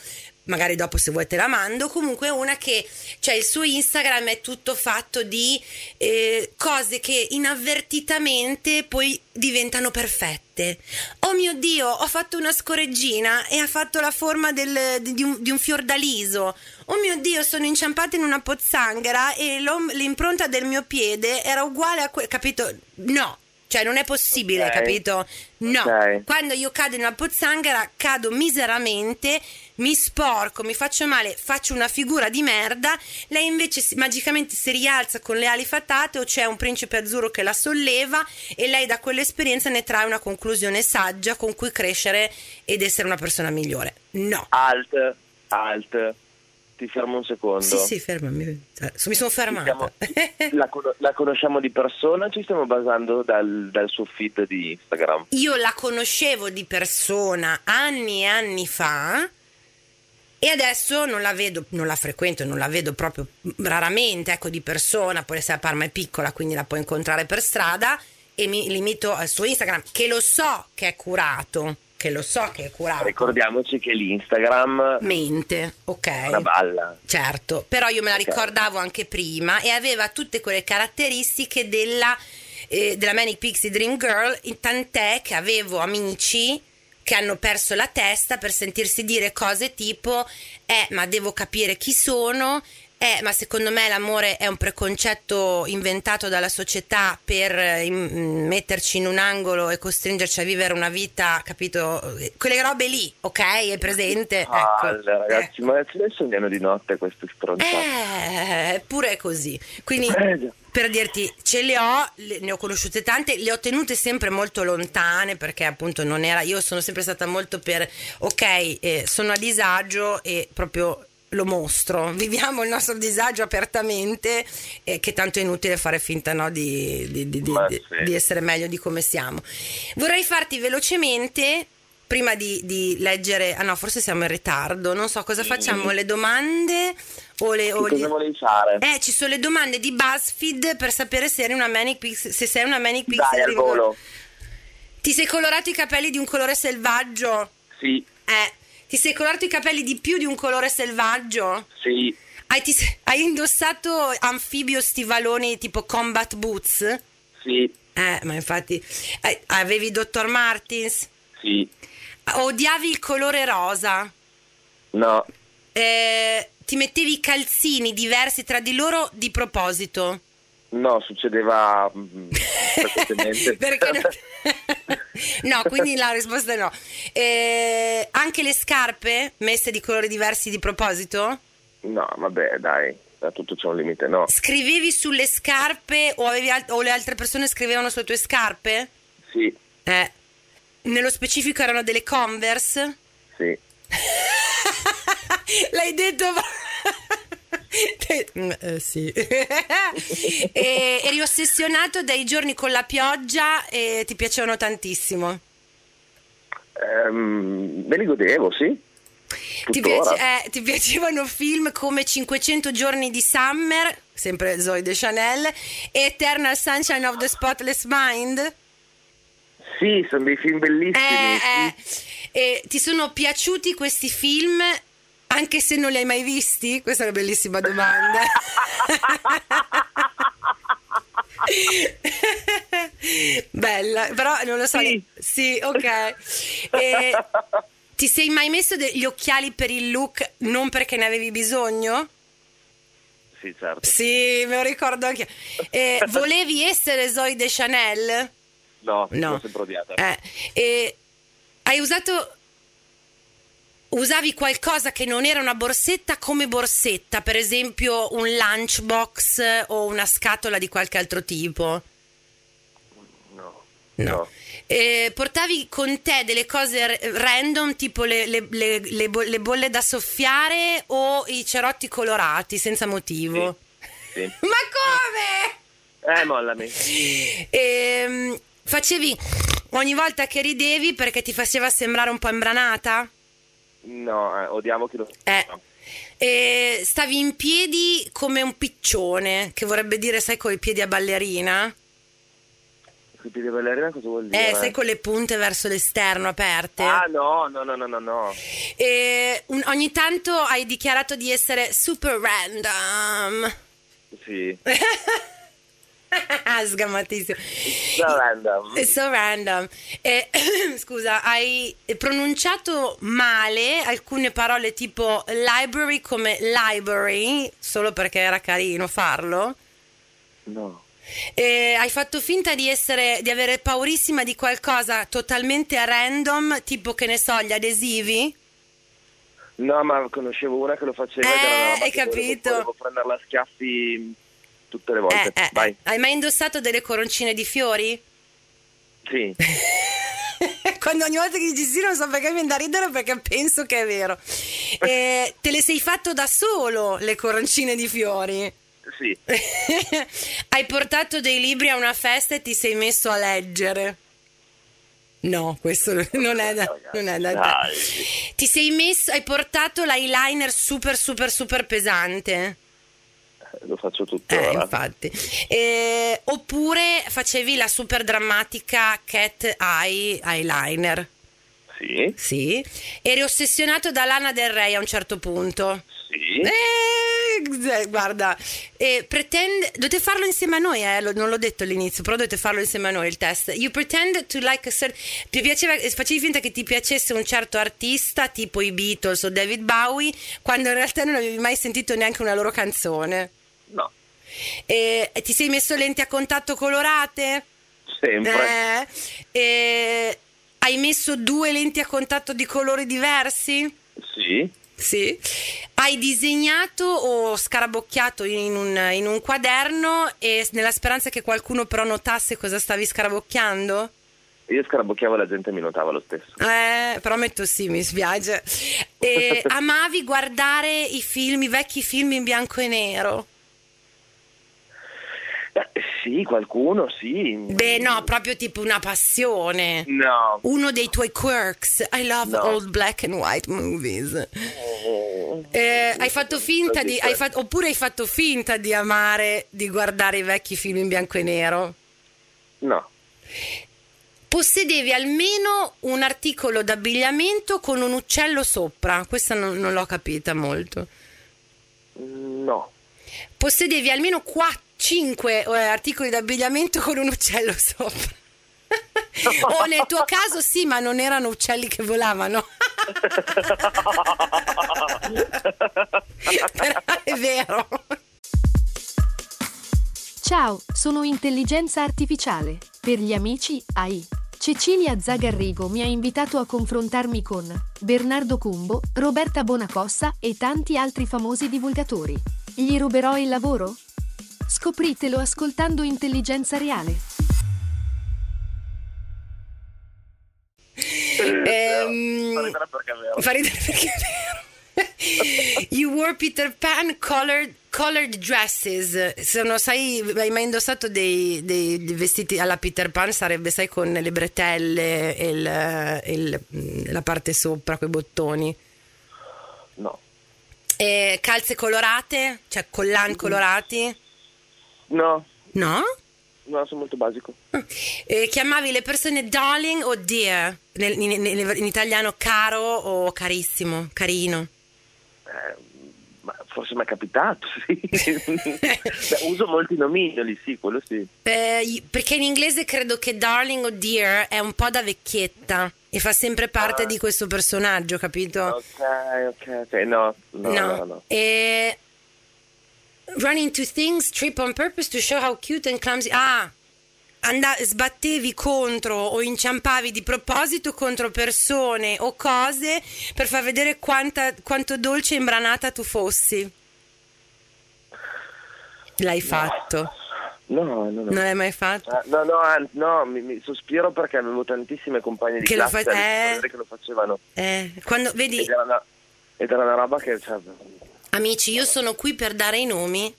Magari dopo se vuoi te la mando. Comunque una che, cioè il suo Instagram è tutto fatto di eh, cose che inavvertitamente poi diventano perfette. Oh mio Dio, ho fatto una scoreggina e ha fatto la forma del- di, un, di un fiordaliso. Oh mio Dio, sono inciampata in una pozzanghera e l'impronta del mio piede era uguale a quel... Capito? No. Cioè, non è possibile, Ok. capito? No. Ok. Quando io cado in una pozzanghera, cado miseramente, mi sporco, mi faccio male, faccio una figura di merda. Lei invece si- magicamente si rialza con le ali fatate o c'è un principe azzurro che la solleva e lei da quell'esperienza ne trae una conclusione saggia con cui crescere ed essere una persona migliore. No. Alt, alt. Ti fermo un secondo. Sì, sì, fermami. Mi sono fermata. siamo- la, la conosciamo di persona ci stiamo basando dal, dal suo feed di Instagram? Io la conoscevo di persona anni e anni fa E adesso non la vedo, non la frequento, non la vedo proprio raramente, ecco, di persona, poi se la Parma è piccola, quindi la puoi incontrare per strada e mi limito al suo Instagram, che lo so che è curato, che lo so che è curato. Ricordiamoci che l'Instagram Mente, ok. una balla. Certo, però io me la Ok. ricordavo anche prima e aveva tutte quelle caratteristiche della, eh, della Manic Pixie Dream Girl, in tant'è che avevo amici che hanno perso la testa per sentirsi dire cose tipo eh ma devo capire chi sono eh, ma secondo me l'amore è un preconcetto inventato dalla società per eh, im- metterci in un angolo e costringerci a vivere una vita, capito? Quelle robe lì, ok? È presente? ecco. Palle, ragazzi, ma adesso sognano di notte queste stronzate. Eh, eppure è così. Quindi Eh, per dirti, ce le ho, ne ho conosciute tante, le ho tenute sempre molto lontane perché appunto non era, io sono sempre stata molto per, ok, eh, sono a disagio e proprio lo mostro, viviamo il nostro disagio apertamente, eh, che tanto è inutile fare finta no, di, di- di- sì. di essere meglio di come siamo. Vorrei farti velocemente, prima di, di leggere, ah no, forse siamo in ritardo, non so cosa facciamo, le domande o le... O cosa volevi fare? eh, ci sono le domande di BuzzFeed per sapere se eri una Manic Pixie, se sei una Manic Pixie. Dai, al volo. Ti sei colorato i capelli di un colore selvaggio? Sì, Eh. Ti sei colorato i capelli di più di un colore selvaggio? sì, Hai, ti- hai indossato anfibio stivaloni tipo combat boots? sì, Eh, ma infatti eh, avevi Dr. Martins? sì. Odiavi il colore rosa? No, Eh, ti mettevi i calzini diversi tra di loro di proposito? no, succedeva mm, frequentemente. Perché no? No, quindi la risposta è no. Eh, anche le scarpe messe di colori diversi di proposito? No, vabbè, dai, da tutto c'è un limite, no. Scrivevi sulle scarpe o, avevi al- o le altre persone scrivevano sulle tue scarpe? Sì, Eh. Nello specifico erano delle Converse? sì. L'hai detto? Mm, eh, sì. e, eri ossessionato dai giorni con la pioggia e ti piacevano tantissimo. Ehm, me li godevo, sì. Ti, piace- eh, ti piacevano film come 500 giorni di Summer, sempre Zoe de Chanel, e Eternal Sunshine of the Spotless Mind? Sì, sono dei film bellissimi. Eh, sì. eh, e ti sono piaciuti questi film anche se non li hai mai visti? Questa è una bellissima domanda. Bella, però non lo so. Sì. Sì, ok. E ti sei mai messo degli occhiali per il look non perché ne avevi bisogno? Sì, certo. Sì, me lo ricordo anche. io. E volevi essere Zoe de Chanel? No, No. l'ho sempre odiata. Eh, e hai usato. Usavi qualcosa che non era una borsetta come borsetta, per esempio un lunchbox o una scatola di qualche altro tipo? No. No. E portavi con te delle cose random, tipo le, le- le- le bo- le bolle da soffiare o i cerotti colorati senza motivo? Sì. Ma come? Eh, mollami. Ehm, facevi ogni volta che ridevi perché ti faceva sembrare un po' imbranata? No, eh, odiamo chi lo Eh. E stavi in piedi come un piccione, che vorrebbe dire, sai, con i piedi a ballerina? Qui piede ballerina cosa vuol dire? Eh, sai, con le punte verso l'esterno aperte. Ah, no, no, no, no, no, no. E un- ogni tanto hai dichiarato di essere super random. Sì. Sgammatissimo. So random. So random. Eh, scusa, hai pronunciato male alcune parole tipo library come library, solo perché era carino farlo. No. Eh, hai fatto finta di essere di avere paurissima di qualcosa totalmente random, tipo che ne so, gli adesivi? No, ma conoscevo una che lo faceva Eh, hai che volevo- capito. Volevo prenderla a schiaffi tutte le volte. Eh, eh, Vai. eh. Hai mai indossato delle coroncine di fiori? Sì. Quando ogni volta che dici sì non so perché mi viene da ridere perché penso che è vero. Eh, te le sei fatto da solo le coroncine di fiori? Sì. Hai portato dei libri a una festa e ti sei messo a leggere? No, questo non è da, non è da Dai. Ti sei messo, hai portato l'eyeliner super super super pesante? Lo faccio Eh, tuttora. infatti. Eh, oppure facevi la super drammatica cat eye eyeliner? Sì, Sì. Eri ossessionato da Lana Del Rey a un certo punto? sì. Eh, guarda, eh, pretend- dovete farlo insieme a noi, eh, non l'ho detto all'inizio, però dovete farlo insieme a noi il test. You pretend to like a certain... Ti piaceva, eh, facevi finta che ti piacesse un certo artista, tipo i Beatles o David Bowie, quando in realtà non avevi mai sentito neanche una loro canzone. No, E, e ti sei messo lenti a contatto colorate? sempre. Eh, e hai messo due lenti a contatto di colori diversi? Sì, Sì. Hai disegnato o scarabocchiato in un, in un quaderno e nella speranza che qualcuno però notasse cosa stavi scarabocchiando? io scarabocchiavo e la gente mi notava lo stesso. Eh, però metto sì, mi spiace. E amavi guardare i film, i vecchi film in bianco e nero? Eh, sì, qualcuno, sì. Beh, no, proprio tipo una passione. No. Uno dei tuoi quirks. I love No. old black and white movies. Eh, hai fatto finta di. hai fatto- oppure hai fatto finta di amare di guardare i vecchi film in bianco e nero? No, Possedevi almeno un articolo d'abbigliamento con un uccello sopra. Questa non, non l'ho capita molto. no. Possedevi almeno 5 articoli d'abbigliamento con un uccello sopra. o nel tuo caso sì, ma non erano uccelli che volavano. Però è vero. Ciao, sono intelligenza artificiale. Per gli amici, AI. Cecilia Zagarrigo mi ha invitato a confrontarmi con Bernardo Cumbo, Roberta Bonacossa e tanti altri famosi divulgatori. Gli ruberò il lavoro? Scopritelo ascoltando Intelligenza Reale. Ehm, Fa ridere perché è vero. Fa ridere perché è vero. You wore Peter Pan colored, colored dresses. Se non sai, hai mai indossato dei, dei- vestiti alla Peter Pan? Sarebbe, sai, con le bretelle e il- il- la parte sopra, quei bottoni. No. E calze colorate? Cioè collan colorati? No, No? no, sono molto basico. E chiamavi le persone darling o dear? Nel- in, in- in italiano caro o carissimo, carino? Eh, ma forse mi è capitato, sì. Beh, uso molti nomignoli, sì, quello sì. Eh, perché in inglese credo che darling o dear è un po' da vecchietta e fa sempre parte Ah. di questo personaggio, capito? Ok, ok, ok, no, no, no, no. E run into things, trip on purpose to show how cute and clumsy. Ah, anda- sbattevi contro o inciampavi di proposito contro persone o cose per far vedere quanta- quanto dolce e imbranata tu fossi. L'hai fatto? No, no, no. Non l'hai mai fatto? Eh, No, no, no, mi, mi sospiro perché avevo tantissime compagne di Che lo classe fa- alle eh. che lo facevano. Eh, quando vedi, Ed era una, ed era una roba che... Cioè, amici, io sono qui per dare i nomi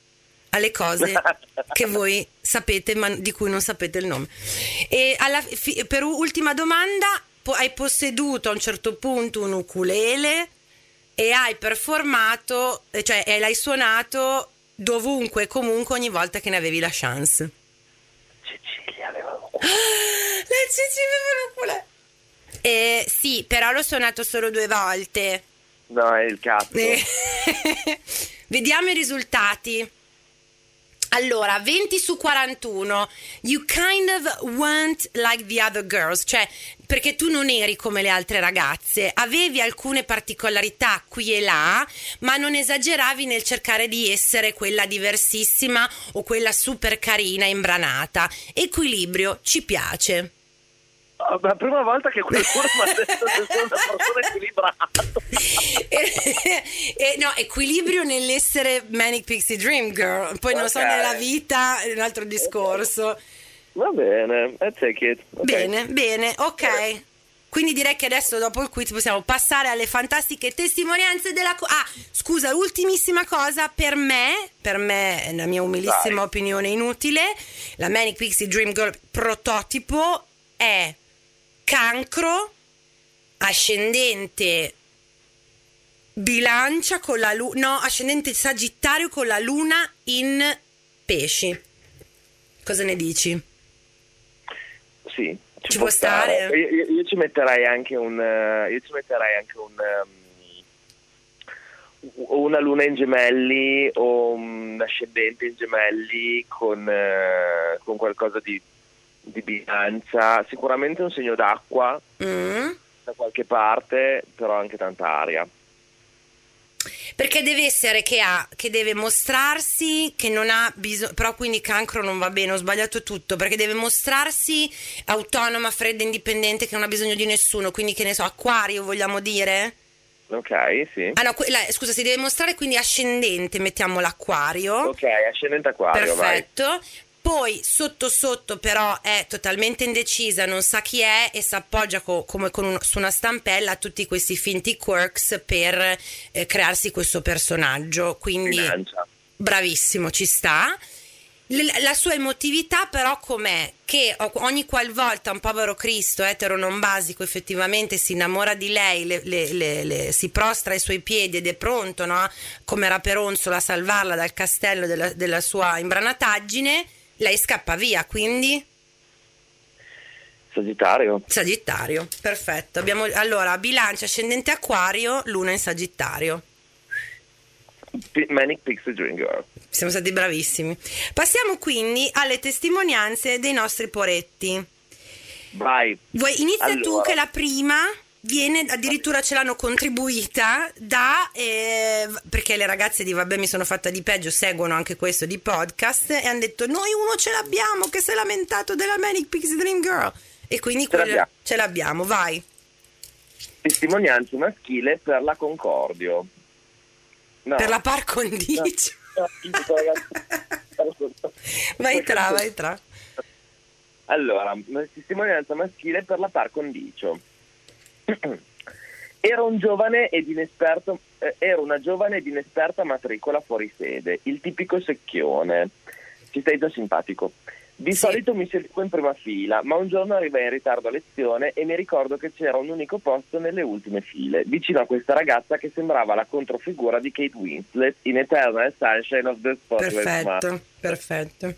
alle cose che voi sapete ma di cui non sapete il nome. E alla fi- per ultima domanda, po- hai posseduto a un certo punto un ukulele e hai performato, cioè e l'hai suonato dovunque e comunque ogni volta che ne avevi la chance. Cecilia aveva un La Cici aveva l'ukulele. Eh, sì, però l'ho suonato solo due volte. No, è il cazzo. Vediamo i risultati. Allora, 20 su 41. You kind of weren't like the other girls, cioè perché tu non eri come le altre ragazze, avevi alcune particolarità qui e là, ma non esageravi nel cercare di essere quella diversissima o quella super carina imbranata. Equilibrio, ci piace. Oh, la prima volta che qualcuno mi ha detto che sono una persona equilibrata. e, e no, equilibrio nell'essere Manic Pixie Dream Girl, poi non so nella vita, è un altro discorso. Va bene, I take it. ok. Bene, bene, ok. Quindi direi che adesso dopo il quiz possiamo passare alle fantastiche testimonianze della... co- ah, scusa, ultimissima cosa, per me, per me, è la mia umilissima Vai. opinione inutile, la Manic Pixie Dream Girl prototipo è cancro, ascendente bilancia con la luna, no, ascendente sagittario con la luna in pesci. Cosa ne dici? Sì. Ci può stare? Io, io- io ci metterei anche un... eh, Io ci metterei anche un... ehm, o una luna in gemelli o un ascendente in gemelli con, eh, con qualcosa di, di bilancia. Sicuramente un segno d'acqua Mm. da qualche parte, però anche tanta aria. Perché deve essere che ha, che deve mostrarsi, che non ha bisogno, però quindi cancro non va bene, ho sbagliato tutto, perché deve mostrarsi autonoma, fredda, indipendente, che non ha bisogno di nessuno, quindi che ne so, acquario vogliamo dire? Ok, sì. Ah no, que- la- scusa, si deve mostrare quindi ascendente, mettiamo l'acquario. Ok, ascendente acquario, vai. Poi sotto sotto però è totalmente indecisa, non sa chi è e si appoggia co- come con un- su una stampella a tutti questi finti quirks per eh, crearsi questo personaggio. Quindi Bilancia. bravissimo, ci sta. L- la sua emotività però com'è? Che ogni qualvolta un povero Cristo etero non basico effettivamente si innamora di lei, le- le- le- si prostra ai suoi piedi ed è pronto, no? come era Peronzola, a salvarla dal castello della, della sua imbranataggine, lei scappa via, quindi Sagittario. Sagittario, perfetto. Abbiamo allora bilancia ascendente acquario, luna in Sagittario. Manic Pixie Dream Girl. Siamo stati bravissimi. Passiamo quindi alle testimonianze dei nostri poretti. Vai. Vuoi inizia tu Allora. che la prima viene addirittura ce l'hanno contribuita da eh, perché le ragazze di Vabbè mi sono fatta di peggio seguono anche questo di podcast e hanno detto noi uno ce l'abbiamo che si è lamentato della Manic Pixie Dream Girl e quindi Ce l'abbiamo. ce l'abbiamo vai Testimonianza maschile per la Concordio. No. per la par condicio No, vai tra vai tra Allora, testimonianza maschile per la par condicio. Era un giovane ed inesperto, eh, era una giovane ed inesperta matricola fuori sede, il tipico secchione. Ci stai già simpatico. Di Sì. solito mi siedevo in prima fila, ma un giorno arrivai in ritardo a lezione e mi ricordo che c'era un unico posto nelle ultime file, vicino a questa ragazza che sembrava la controfigura di Kate Winslet in Eternal Sunshine of the Spotless Mind perfetto perfetto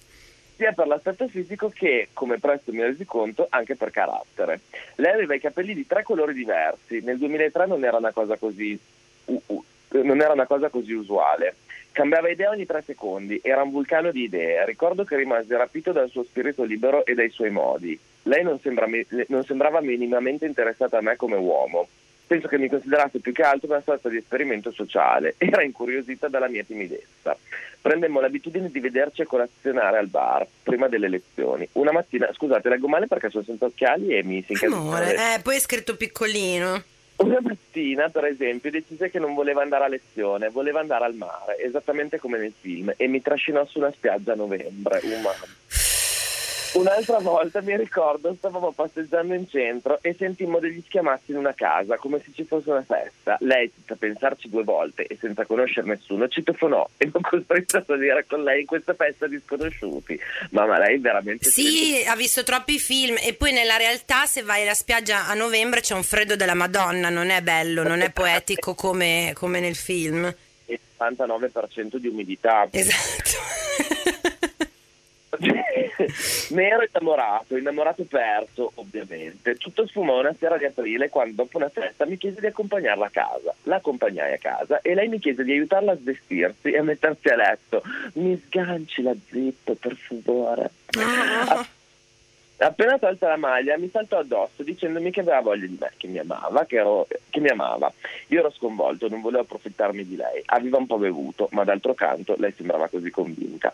sia per l'aspetto fisico che, come presto mi resi conto, anche per carattere. Lei aveva i capelli di tre colori diversi, nel 2003 non era una cosa così, u- u- non era una cosa così usuale. Cambiava idea ogni tre secondi, era un vulcano di idee. Ricordo che rimasi rapito dal suo spirito libero e dai suoi modi. Lei non, sembra non sembrava minimamente interessata a me come uomo. Penso che mi considerasse più che altro una sorta di esperimento sociale. Era incuriosita dalla mia timidezza. Prendemmo l'abitudine di vederci a colazionare al bar prima delle lezioni. Una mattina, scusate, leggo male perché sono senza occhiali e mi si incasina. amore eh poi è scritto piccolino Una mattina, per esempio, decise che non voleva andare a lezione, voleva andare al mare, esattamente come nel film, e mi trascinò su una spiaggia a novembre. Umano. Un'altra volta mi ricordo, stavamo passeggiando in centro e sentimmo degli schiamazzi in una casa, come se ci fosse una festa. Lei, senza pensarci due volte e senza conoscere nessuno, ci telefonò e non costretto a salire con lei in questa festa di sconosciuti. Mamma, lei veramente... Sì, ha visto troppi film e poi nella realtà se vai alla spiaggia a novembre c'è un freddo della Madonna, non è bello, non è poetico come, come nel film. Il 99% di umidità. Esatto. Ne ero innamorato, innamorato perso ovviamente. Tutto sfumò una sera di aprile quando dopo una festa mi chiese di accompagnarla a casa. La accompagnai a casa e lei mi chiese di aiutarla a svestirsi e a mettersi a letto. Mi sganci la zip per favore. Ah. Appena tolta la maglia mi saltò addosso dicendomi che aveva voglia di me, che mi amava, che, ero- che mi amava. Io ero sconvolto, non volevo approfittarmi di lei. Aveva un po' bevuto, ma d'altro canto lei sembrava così convinta.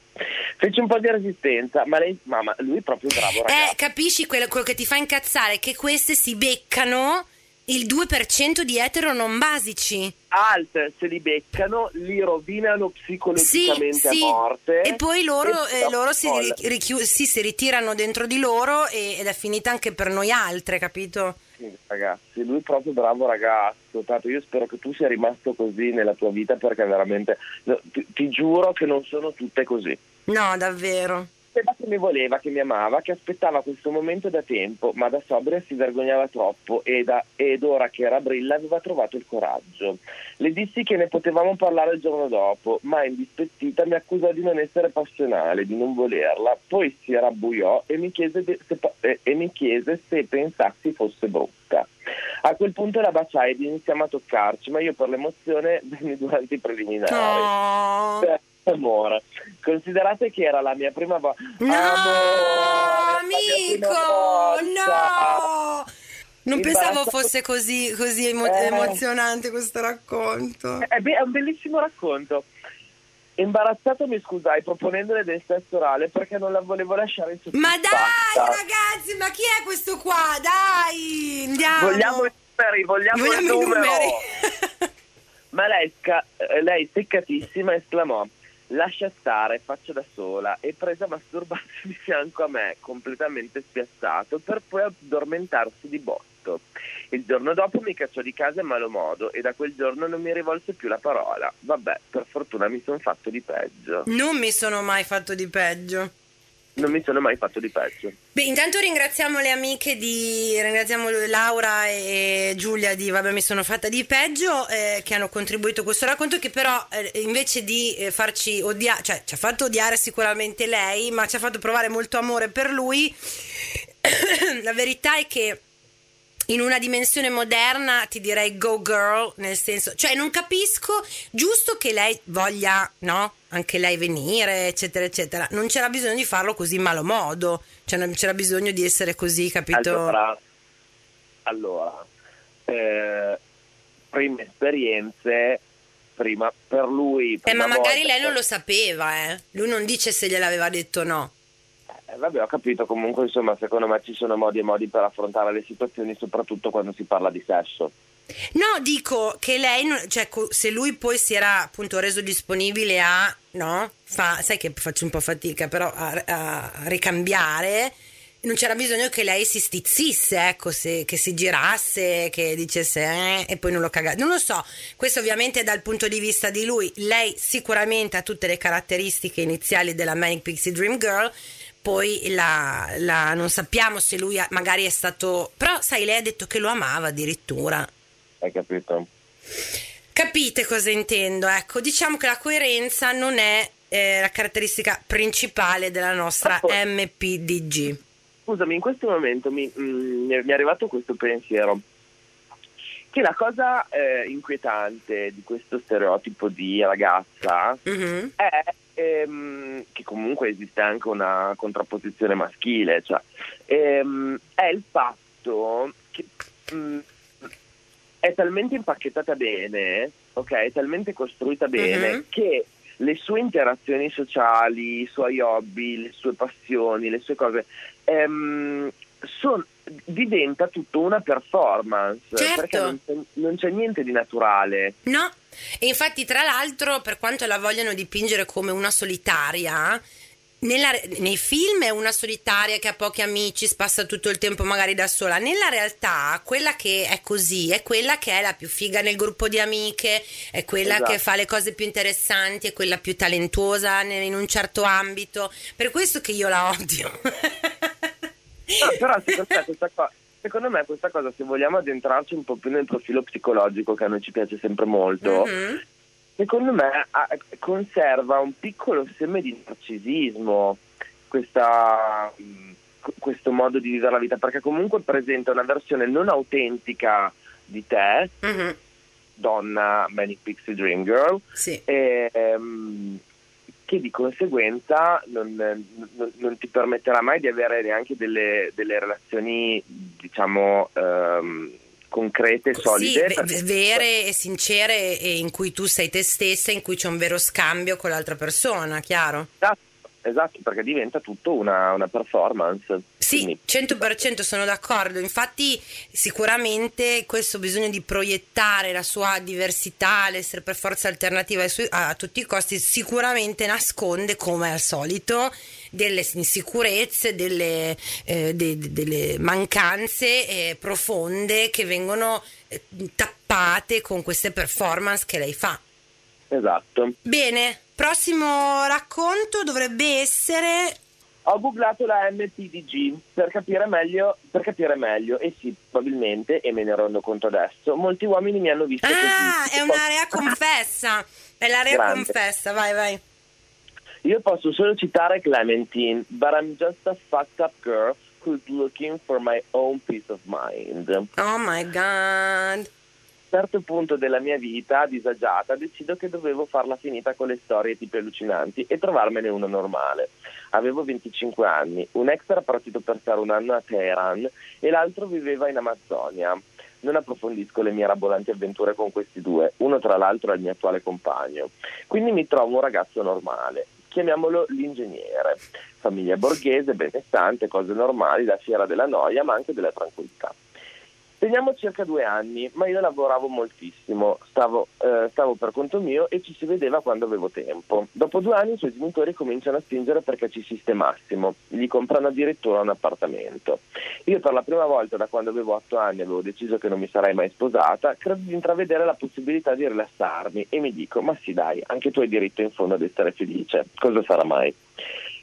Fece un po' di resistenza, ma lei, mamma, lui è proprio bravo ragazzo. Eh, capisci quello, quello che ti fa incazzare? Che queste si beccano il 2% di etero non basici. Alt se li beccano, li rovinano psicologicamente sì. a morte. E poi loro, E eh, loro si, richiu- sì, si ritirano dentro di loro e- ed è finita anche per noi altre, capito? Sì, ragazzi, lui è proprio bravo ragazzo. Tanto io spero che tu sia rimasto così nella tua vita perché veramente no, ti, ti giuro che non sono tutte così. No, davvero. Diceva che mi voleva, che mi amava, che aspettava questo momento da tempo, ma da sobria si vergognava troppo e da, ed ora che era brilla aveva trovato il coraggio. Le dissi che ne potevamo parlare il giorno dopo, ma indispettita mi accusò di non essere passionale, di non volerla, poi si rabbuiò e mi chiese, se, e mi chiese se pensassi fosse brutta. A quel punto la baciai ed iniziamo a toccarci, ma io per l'emozione venni durante i preliminari. Oh. Amore, considerate che era la mia prima volta. No, amico, no. Non pensavo fosse così, così emo- Eh. emozionante questo racconto. È, be- è un bellissimo racconto. Imbarazzato mi scusai proponendole del sesso orale perché non la volevo lasciare in Ma soddisfatta. dai, ragazzi, ma chi è questo qua? Dai, andiamo. Vogliamo i numeri, vogliamo, Vogliamo il numero. numeri. Ma lei, eh, lei seccatissima esclamò lascia stare, faccio da sola e prese a masturbarsi di fianco a me, completamente spiazzato, per poi addormentarsi di botto. Il giorno dopo mi cacciò di casa in malo modo e da quel giorno non mi rivolse più la parola. Vabbè, per fortuna mi sono fatto di peggio. Non mi sono mai fatto di peggio. Non mi sono mai fatto di peggio. Beh, intanto ringraziamo le amiche di ringraziamo Laura e Giulia di Vabbè mi sono fatta di peggio eh, che hanno contribuito a questo racconto che però eh, invece di eh, farci odiare, cioè ci ha fatto odiare sicuramente lei, ma ci ha fatto provare molto amore per lui. La verità è che in una dimensione moderna ti direi go girl, nel senso, cioè non capisco, giusto che lei voglia, no? Anche lei venire, eccetera, eccetera. Non c'era bisogno di farlo così in malo modo, cioè non c'era bisogno di essere così, capito? Allora, allora eh, prime esperienze, prima per lui. eh, prima ma magari volta- lei non lo sapeva, eh. Lui non dice se gliel'aveva detto o no. Eh, vabbè, ho capito, comunque insomma, secondo me ci sono modi e modi per affrontare le situazioni, soprattutto quando si parla di sesso. No, dico che lei, cioè se lui poi si era appunto reso disponibile a, no? Fa, sai che faccio un po' fatica, però a, a ricambiare, non c'era bisogno che lei si stizzisse, ecco, se, che si girasse, che dicesse eh, e poi non lo cagasse. Non lo so, questo ovviamente dal punto di vista di lui. Lei sicuramente ha tutte le caratteristiche iniziali della Manic Pixie Dream Girl. Poi la, la- non sappiamo se lui ha- magari è stato. Però, sai, lei ha detto che lo amava addirittura. Hai capito? Capite cosa intendo? Ecco, diciamo che la coerenza non è eh, la caratteristica principale della nostra poi- MPDG. Scusami, in questo momento mi, mm, mi è mi è arrivato questo pensiero. Che la cosa eh, inquietante di questo stereotipo di ragazza Mhm. è ehm, che comunque esiste anche una contrapposizione maschile, cioè, ehm, è il fatto che mm, è talmente impacchettata bene, ok, è talmente costruita bene Mhm. che le sue interazioni sociali, i suoi hobby, le sue passioni, le sue cose, ehm, son- diventa tutto una performance, Certo. perché non c'è, non c'è niente di naturale. No, e infatti, tra l'altro, per quanto la vogliano dipingere come una solitaria, nella- nei film è una solitaria che ha pochi amici, passa tutto il tempo magari da sola. Nella realtà, quella che è così è quella che è la più figa nel gruppo di amiche, è quella Esatto. che fa le cose più interessanti, è quella più talentuosa in un certo ambito. Per questo che io la odio. No, però secondo me, questa co- secondo me questa cosa, se vogliamo addentrarci un po' più nel profilo psicologico che a noi ci piace sempre molto, Mhm. secondo me ha- conserva un piccolo seme di narcisismo questa, qu- questo modo di vivere la vita, perché comunque presenta una versione non autentica di te, Mhm. donna Manic Pixie Dream Girl, Sì. ehm, che di conseguenza non, non- non ti permetterà mai di avere neanche delle, delle relazioni, diciamo, ehm, concrete, solide. Sì, vere e sincere e in cui tu sei te stessa, in cui c'è un vero scambio con l'altra persona, chiaro? Esatto, esatto, perché diventa tutto una, una performance. Sì, Quindi- 100% sono d'accordo. Infatti, sicuramente questo bisogno di proiettare la sua diversità, l'essere per forza alternativa a, tutti i costi, sicuramente nasconde, come al solito, delle insicurezze, delle, eh, de- de- delle mancanze eh, profonde che vengono eh, tappate con queste performance che lei fa. Esatto. Bene, prossimo racconto dovrebbe essere Ho googlato la MPDG per capire meglio, per capire meglio e sì, probabilmente, e me ne rendo conto adesso, molti uomini mi hanno visto Ah, così. è un'area confessa. È l'area Grande. confessa, vai, vai. Io posso solo citare Clementine, but I'm just a fucked up girl who's looking for my own peace of mind. Oh my god. Certo punto della mia vita disagiata decido che dovevo farla finita con le storie tipi allucinanti e trovarmene una normale. Avevo 25 anni, un ex era partito per stare un anno a Teheran e l'altro viveva in Amazzonia. Non approfondisco le mie rabolanti avventure con questi due, uno tra l'altro è il mio attuale compagno. Quindi mi trovo un ragazzo normale, chiamiamolo l'ingegnere. Famiglia borghese, benestante, cose normali, la fiera della noia ma anche della tranquillità. Teniamo circa due anni, ma io lavoravo moltissimo, stavo, eh, stavo per conto mio e ci si vedeva quando avevo tempo. Dopo due anni i suoi genitori cominciano a spingere perché ci sistemassimo, gli comprano addirittura un appartamento. Io per la prima volta da quando avevo otto anni avevo deciso che non mi sarei mai sposata, credo di intravedere la possibilità di rilassarmi e mi dico, ma sì dai, anche tu hai diritto in fondo ad essere felice, cosa sarà mai?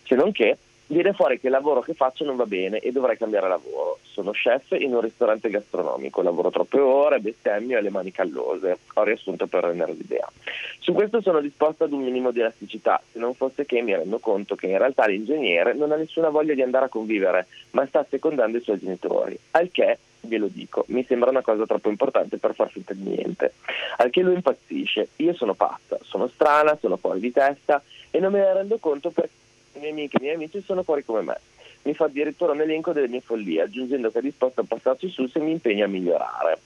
Se non che viene fuori che il lavoro che faccio non va bene e dovrei cambiare lavoro. Sono chef in un ristorante gastronomico, lavoro troppe ore, bestemmio e le mani callose. Ho riassunto per rendere l'idea. Su questo sono disposta ad un minimo di elasticità, se non fosse che mi rendo conto che in realtà l'ingegnere non ha nessuna voglia di andare a convivere, ma sta secondando i suoi genitori. Al che ve lo dico, mi sembra una cosa troppo importante per far finta di niente. Al che lui impazzisce, io sono pazza, sono strana, sono fuori di testa e non me ne rendo conto perché i miei amiche e i miei amici sono fuori come me. Mi fa addirittura un elenco delle mie follie, aggiungendo che è disposto a passarci su se mi impegna a migliorare.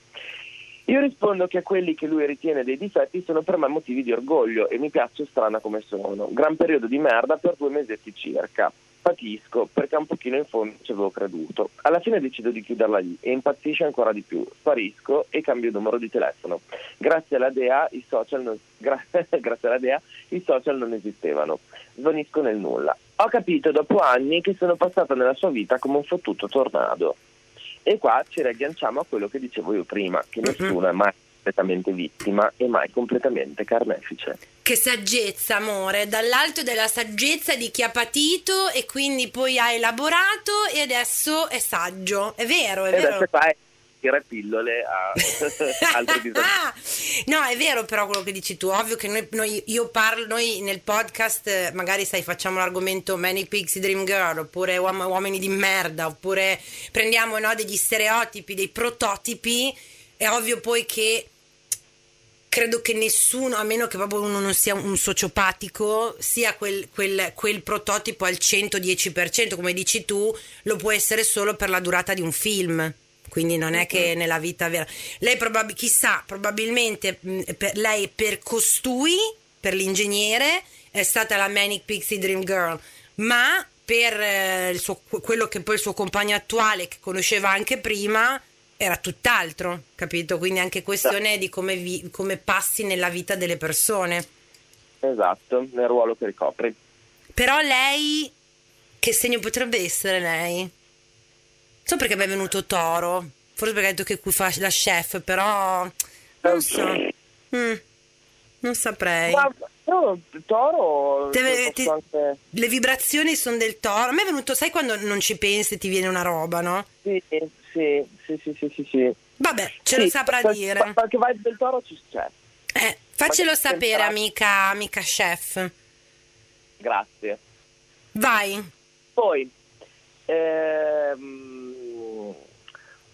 Io rispondo che quelli che lui ritiene dei difetti sono per me motivi di orgoglio e mi piaccio strana come sono. Gran periodo di merda per due mesetti circa. Patisco perché un pochino in fondo ci avevo creduto. Alla fine decido di chiuderla lì e impazzisce ancora di più. Sparisco e cambio numero di telefono. Grazie alla DEA i social non, gra- grazie alla DEA, i social non esistevano. Svanisco nel nulla. Ho capito dopo anni che sono passata nella sua vita come un fottuto tornado. E qua ci riagganciamo a quello che dicevo io prima, che nessuno è mai completamente vittima e mai completamente carnefice. Che saggezza, amore, dall'alto della saggezza di chi ha patito e quindi poi ha elaborato e adesso è saggio. È vero, è E vero. tirare pillole a altri disagi. Ah, no, è vero però quello che dici tu. Ovvio che noi, noi- io parlo, noi nel podcast eh, magari sai facciamo l'argomento Manic Pixie Dream Girl oppure uom- uomini di merda oppure prendiamo no, degli stereotipi, dei prototipi. È ovvio poi che credo che nessuno, a meno che proprio uno non sia un sociopatico, sia quel, quel- quel prototipo al 110%, come dici tu, lo può essere solo per la durata di un film. Quindi non è che nella vita vera. Lei probab- chissà, probabilmente mh, per lei per costui, per l'ingegnere, è stata la Manic Pixie Dream Girl, ma per eh, suo- quello che poi il suo compagno attuale, che conosceva anche prima, era tutt'altro, capito? Quindi anche questione di come, vi- come passi nella vita delle persone. Esatto, nel ruolo che ricopri. Però lei, che segno potrebbe essere lei? So perché mi è venuto Toro, forse perché ha detto che qui fa la chef, però non so. Mm, non saprei. Ma no, Toro posso ti- anche- Le vibrazioni sono del Toro. A me è venuto, sai quando non ci pensi e ti viene una roba, no? Sì, sì, sì, sì, sì, sì, sì. Vabbè, ce lo saprà dire. Qualche vibe del Toro ci c'è. Eh, faccelo sapere, amica, amica chef. Grazie. Vai. Poi, ehm,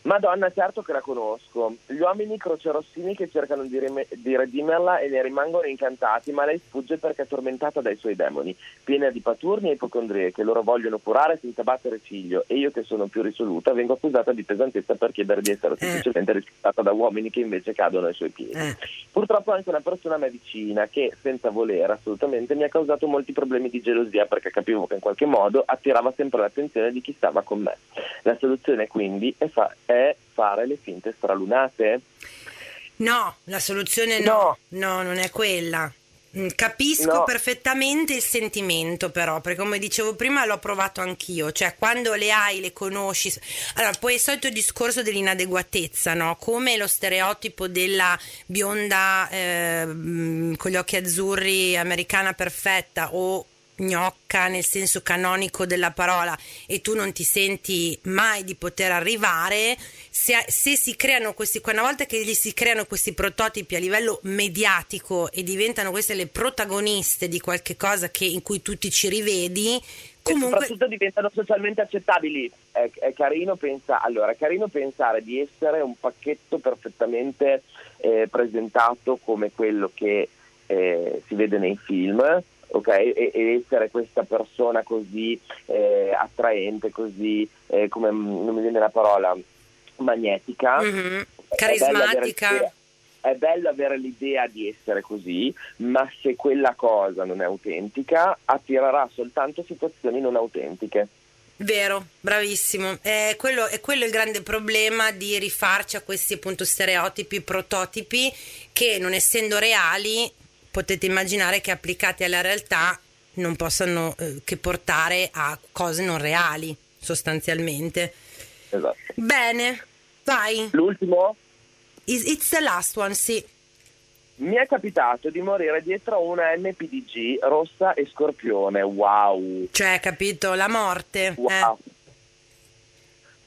Madonna, certo che la conosco. Gli uomini crocerossini che cercano di, rime- di redimerla e ne rimangono incantati, ma lei sfugge perché è tormentata dai suoi demoni, piena di paturni e ipocondrie che loro vogliono curare senza battere figlio. E io, che sono più risoluta, vengo accusata di pesantezza per chiedere di essere semplicemente rispettata da uomini che invece cadono ai suoi piedi. Eh. Purtroppo anche una persona a me vicina che, senza volere assolutamente, mi ha causato molti problemi di gelosia perché capivo che in qualche modo attirava sempre l'attenzione di chi stava con me. La soluzione quindi è, fa- è fare le finte stralunate. No, la soluzione no, no, non è quella. Mm, Capisco No. perfettamente il sentimento, però, perché come dicevo prima l'ho provato anch'io, cioè quando le hai, le conosci. Allora, poi è il solito discorso dell'inadeguatezza, no? Come lo stereotipo della bionda eh, mm, con gli occhi azzurri americana perfetta o gnocca nel senso canonico della parola e tu non ti senti mai di poter arrivare, se, se si creano questi, una volta che gli si creano questi prototipi a livello mediatico e diventano queste le protagoniste di qualche cosa che, in cui tu ti ci rivedi, comunque... E soprattutto diventano socialmente accettabili. È, è, carino pensa, allora, è, carino pensare di essere un pacchetto perfettamente eh, presentato come quello che eh, si vede nei film, okay? e, e, essere questa persona così eh, attraente, così, eh, come non mi viene la parola, magnetica, mm-hmm. carismatica. È bello avere l'idea di essere così, ma se quella cosa non è autentica, attirerà soltanto situazioni non autentiche. Vero, bravissimo. È quello, è quello, il grande problema di rifarci a questi appunto stereotipi, prototipi che non essendo reali potete immaginare che applicati alla realtà non possano eh, che portare a cose non reali, sostanzialmente. Esatto. Bene, vai. L'ultimo? It's the last one, sì. Mi è capitato di morire dietro a una MPDG rossa e scorpione. Wow. Cioè, capito? La morte. Wow. Eh.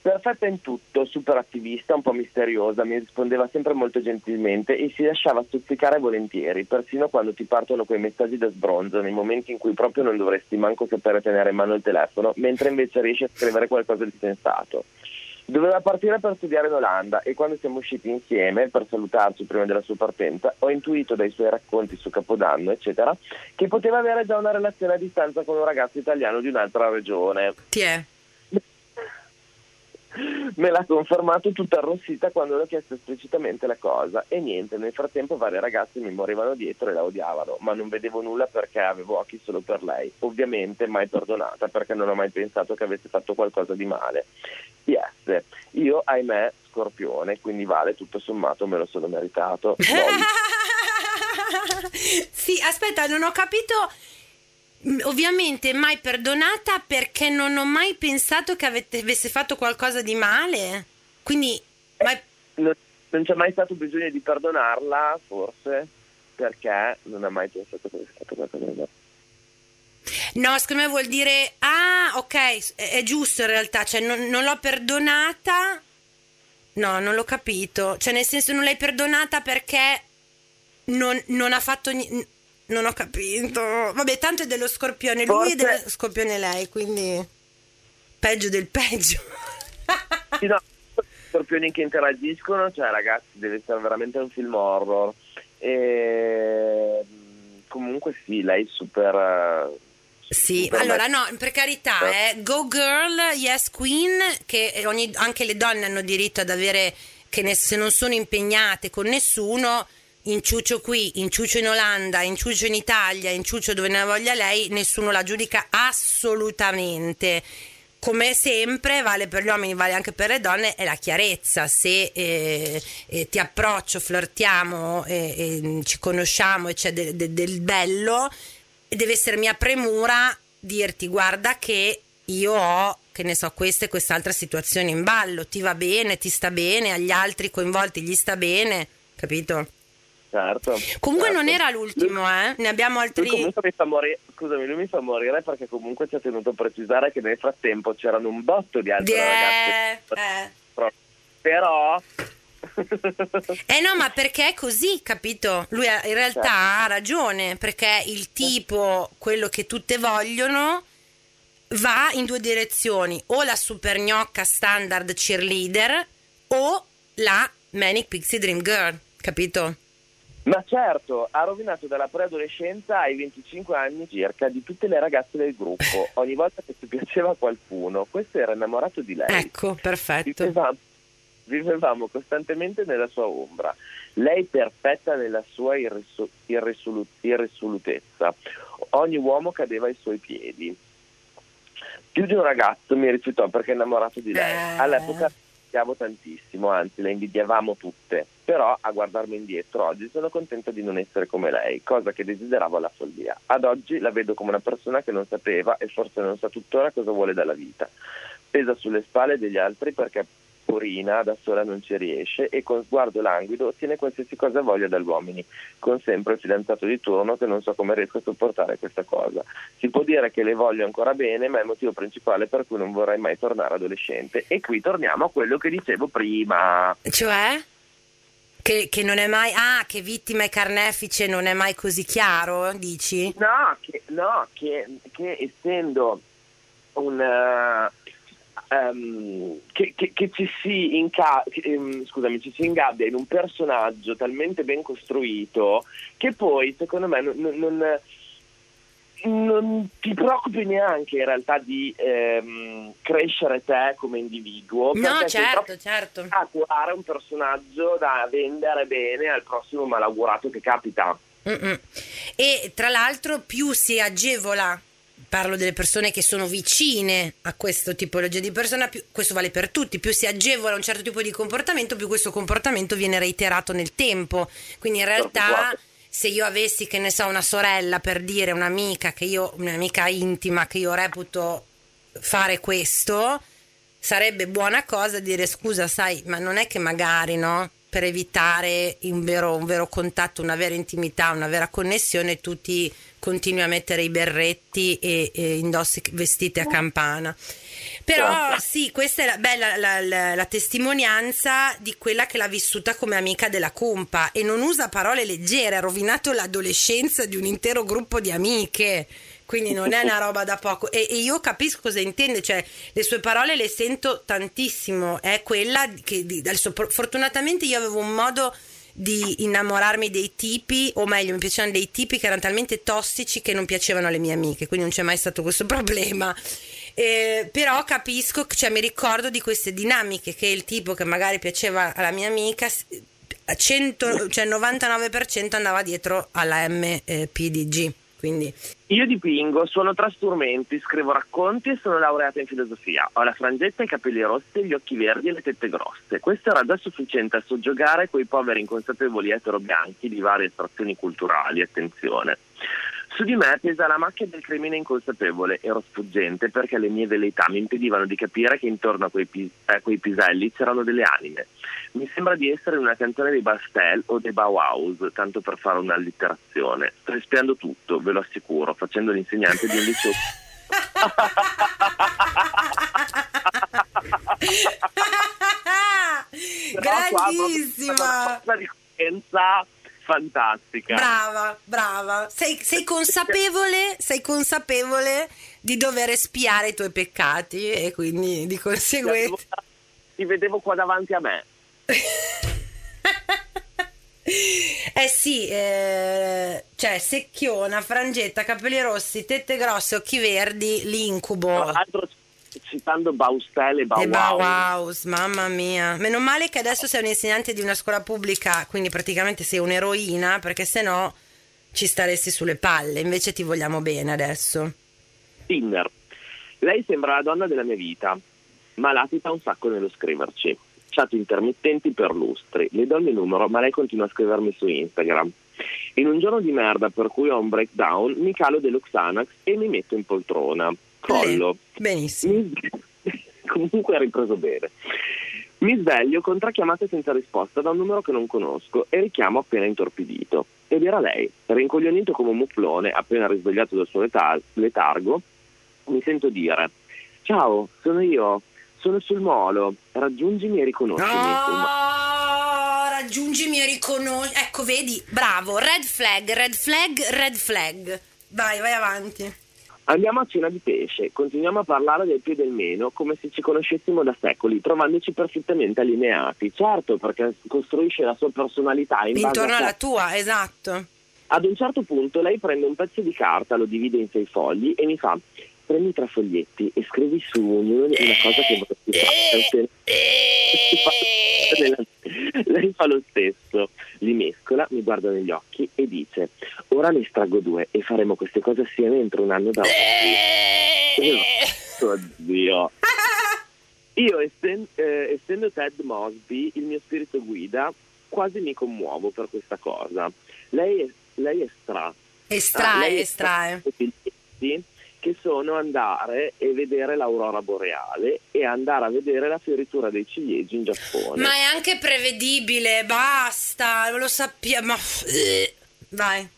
Perfetta in tutto, super attivista, un po' misteriosa, mi rispondeva sempre molto gentilmente e si lasciava stuzzicare volentieri, persino quando ti partono quei messaggi da sbronzo, nei momenti in cui proprio non dovresti manco sapere tenere in mano il telefono, mentre invece riesci a scrivere qualcosa di sensato. Doveva partire per studiare in Olanda e quando siamo usciti insieme per salutarci prima della sua partenza ho intuito dai suoi racconti su Capodanno, eccetera, che poteva avere già una relazione a distanza con un ragazzo italiano di un'altra regione. Ti è? me l'ha confermato tutta arrossita quando le ho chiesto esplicitamente la cosa e niente, nel frattempo varie ragazze mi morivano dietro e la odiavano, ma non vedevo nulla perché avevo occhi solo per lei. Ovviamente mai perdonata perché non ho mai pensato che avesse fatto qualcosa di male. Yes, io ahimè scorpione, quindi vale tutto sommato me lo sono meritato. sì, aspetta, non ho capito ovviamente mai perdonata perché non ho mai pensato che avete, avesse fatto qualcosa di male. Quindi mai... non, non, c'è mai stato bisogno di perdonarla, forse, perché non ha mai pensato che avesse fatto qualcosa di male. No, secondo me vuol dire, ah, ok, è giusto in realtà, cioè non, non l'ho perdonata. No, non l'ho capito. Cioè, nel senso, non l'hai perdonata perché non, non ha fatto niente non ho capito. Vabbè, tanto è dello scorpione lui Forse... e dello scorpione lei, quindi peggio del peggio. sì, no, scorpioni che interagiscono, cioè ragazzi, deve essere veramente un film horror. E comunque sì, lei è super sì, allora no, per carità, eh, Go Girl, Yes Queen, che ogni, anche le donne hanno diritto ad avere, che ne, se non sono impegnate con nessuno, inciuccio qui, inciuccio in Olanda, inciuccio in Italia, inciuccio dove ne voglia lei, nessuno la giudica assolutamente. Come sempre, vale per gli uomini, vale anche per le donne, è la chiarezza. Se eh, eh, ti approccio, flirtiamo, eh, ci conosciamo e c'è de- de- del bello, deve essere mia premura dirti guarda che io ho, che ne so, questa e quest'altra situazione in ballo, ti va bene, ti sta bene, agli altri coinvolti gli sta bene, capito? Certo. Comunque certo. non era l'ultimo, eh? Ne abbiamo altri. Lui mi fa morire, scusami, lui mi fa morire perché comunque ci ha tenuto a precisare che nel frattempo c'erano un botto di altre yeah. ragazze. Eh. Però eh no, ma perché è così, capito? Lui in realtà certo. ha ragione, perché il tipo, quello che tutte vogliono, va in due direzioni, o la super gnocca standard cheerleader o la Manic Pixie Dream Girl, capito? Ma certo, ha rovinato dalla preadolescenza ai 25 anni circa di tutte le ragazze del gruppo. Ogni volta che ti piaceva qualcuno, questo era innamorato di lei. Ecco, perfetto. Vivevamo, vivevamo costantemente nella sua ombra. Lei perfetta nella sua irresu- irresolu- irresolutezza. Ogni uomo cadeva ai suoi piedi. Più di un ragazzo mi rifiutò perché è innamorato di lei. Eh. All'epoca invidiavo tantissimo, anzi le invidiavamo tutte, però a guardarmi indietro oggi sono contenta di non essere come lei, cosa che desideravo alla follia. Ad oggi la vedo come una persona che non sapeva e forse non sa tuttora cosa vuole dalla vita. Pesa sulle spalle degli altri perché purina, da sola non ci riesce e con sguardo languido ottiene qualsiasi cosa voglia dagli uomini, con sempre il fidanzato di turno che non so come riesco a sopportare questa cosa. Si può dire che le voglio ancora bene, ma è il motivo principale per cui non vorrei mai tornare adolescente. E qui torniamo a quello che dicevo prima. Cioè? Che, che, non è mai, ah, che vittima e carnefice non è mai così chiaro, dici? No, che, no, che, che essendo un... Um, che, che, ci si inca- um, scusami, ci si ingabbia in un personaggio talmente ben costruito che poi, secondo me, non, non non ti preoccupi neanche in realtà di ehm, crescere te come individuo. No, certo, certo. A curare un personaggio da vendere bene al prossimo malaugurato che capita. Mm-mm. E tra l'altro più si agevola parlo delle persone che sono vicine a questo tipologia di persona, più, questo vale per tutti, più si agevola un certo tipo di comportamento, più questo comportamento viene reiterato nel tempo. Quindi in realtà se io avessi, che ne so, una sorella per dire, un'amica che io, un'amica intima che io reputo fare questo, sarebbe buona cosa dire scusa, sai, ma non è che magari, no? Per evitare un vero, un vero contatto, una vera intimità, una vera connessione, tu ti continui a mettere i berretti e, e indossi vestiti a campana. Però sì, questa è la, bella la, la, la, testimonianza di quella che l'ha vissuta come amica della compa e non usa parole leggere, ha rovinato l'adolescenza di un intero gruppo di amiche. Quindi non è una roba da poco. E, e io capisco cosa intende, cioè le sue parole le sento tantissimo. È quella che adesso, fortunatamente io avevo un modo di innamorarmi dei tipi, o meglio, mi piacevano dei tipi che erano talmente tossici che non piacevano alle mie amiche, quindi non c'è mai stato questo problema. Eh, però capisco, cioè mi ricordo di queste dinamiche che il tipo che magari piaceva alla mia amica 100, cioè 99% andava dietro alla MPDG. Quindi. Io dipingo, suono tra strumenti, scrivo racconti e sono laureata in filosofia. Ho la frangetta, i capelli rossi, gli occhi verdi e le tette grosse. Questo era già sufficiente a soggiogare quei poveri inconsapevoli etero bianchi di varie estrazioni culturali. Attenzione. Su di me pesa la macchia del crimine inconsapevole, ero sfuggente perché le mie velleità mi impedivano di capire che intorno a quei, pis- a quei piselli c'erano delle anime. Mi sembra di essere una canzone dei Bastel o dei Bauhaus, tanto per fare un'allitterazione. Sto espiando tutto, ve lo assicuro, facendo l'insegnante di un liceo. Grandissima! Fantastica. Brava, brava. Sei, sei, consapevole, sei consapevole di dover espiare i tuoi peccati e quindi di conseguenza... Ti vedevo qua davanti a me. Eh sì, eh, cioè secchiona, frangetta, capelli rossi, tette grosse, occhi verdi, l'incubo. Tra l'altro citando Baustelle e Bauhaus. Bauhaus, mamma mia. Meno male che adesso sei un insegnante di una scuola pubblica, quindi praticamente sei un'eroina, perché se no ci staresti sulle palle. Invece ti vogliamo bene adesso. Tinder. Lei sembra la donna della mia vita, ma latita un sacco nello scriverci. Chat intermittenti per lustri. Le do il mio numero, ma lei continua a scrivermi su Instagram. In un giorno di merda per cui ho un breakdown, mi calo dello Xanax e mi metto in poltrona collo. Benissimo. Comunque ha ripreso bene. Mi sveglio con tre chiamate senza risposta da un numero che non conosco e richiamo appena intorpidito. Ed era lei, rincoglionito come un mufflone, appena risvegliato dal suo letar- letargo, mi sento dire: Ciao, sono io, sono sul molo, raggiungimi e riconoscimi. Oh, raggiungimi e riconoscimi. Ecco, vedi, bravo, red flag, red flag, red flag. Vai, vai avanti. Andiamo a cena di pesce, continuiamo a parlare del più e del meno come se ci conoscessimo da secoli, trovandoci perfettamente allineati. Certo, perché costruisce la sua personalità in intorno alla tua, esatto. Ad un certo punto lei prende un pezzo di carta, lo divide in sei fogli e mi fa prendi tre foglietti e scrivi su ognuno una cosa che vorresti fare. Lei fa lo stesso, li mescola, mi guarda negli occhi e dice ora ne estraggo due e faremo queste cose assieme entro un anno da oggi. Oddio. Io, essendo, eh, essendo Ted Mosby, il mio spirito guida, quasi mi commuovo per questa cosa. Lei, lei estrae. Estrae, ah, lei estrae. estrae che sono andare e vedere l'aurora boreale e andare a vedere la fioritura dei ciliegi in Giappone. Ma è anche prevedibile, basta, lo sappiamo. Vai.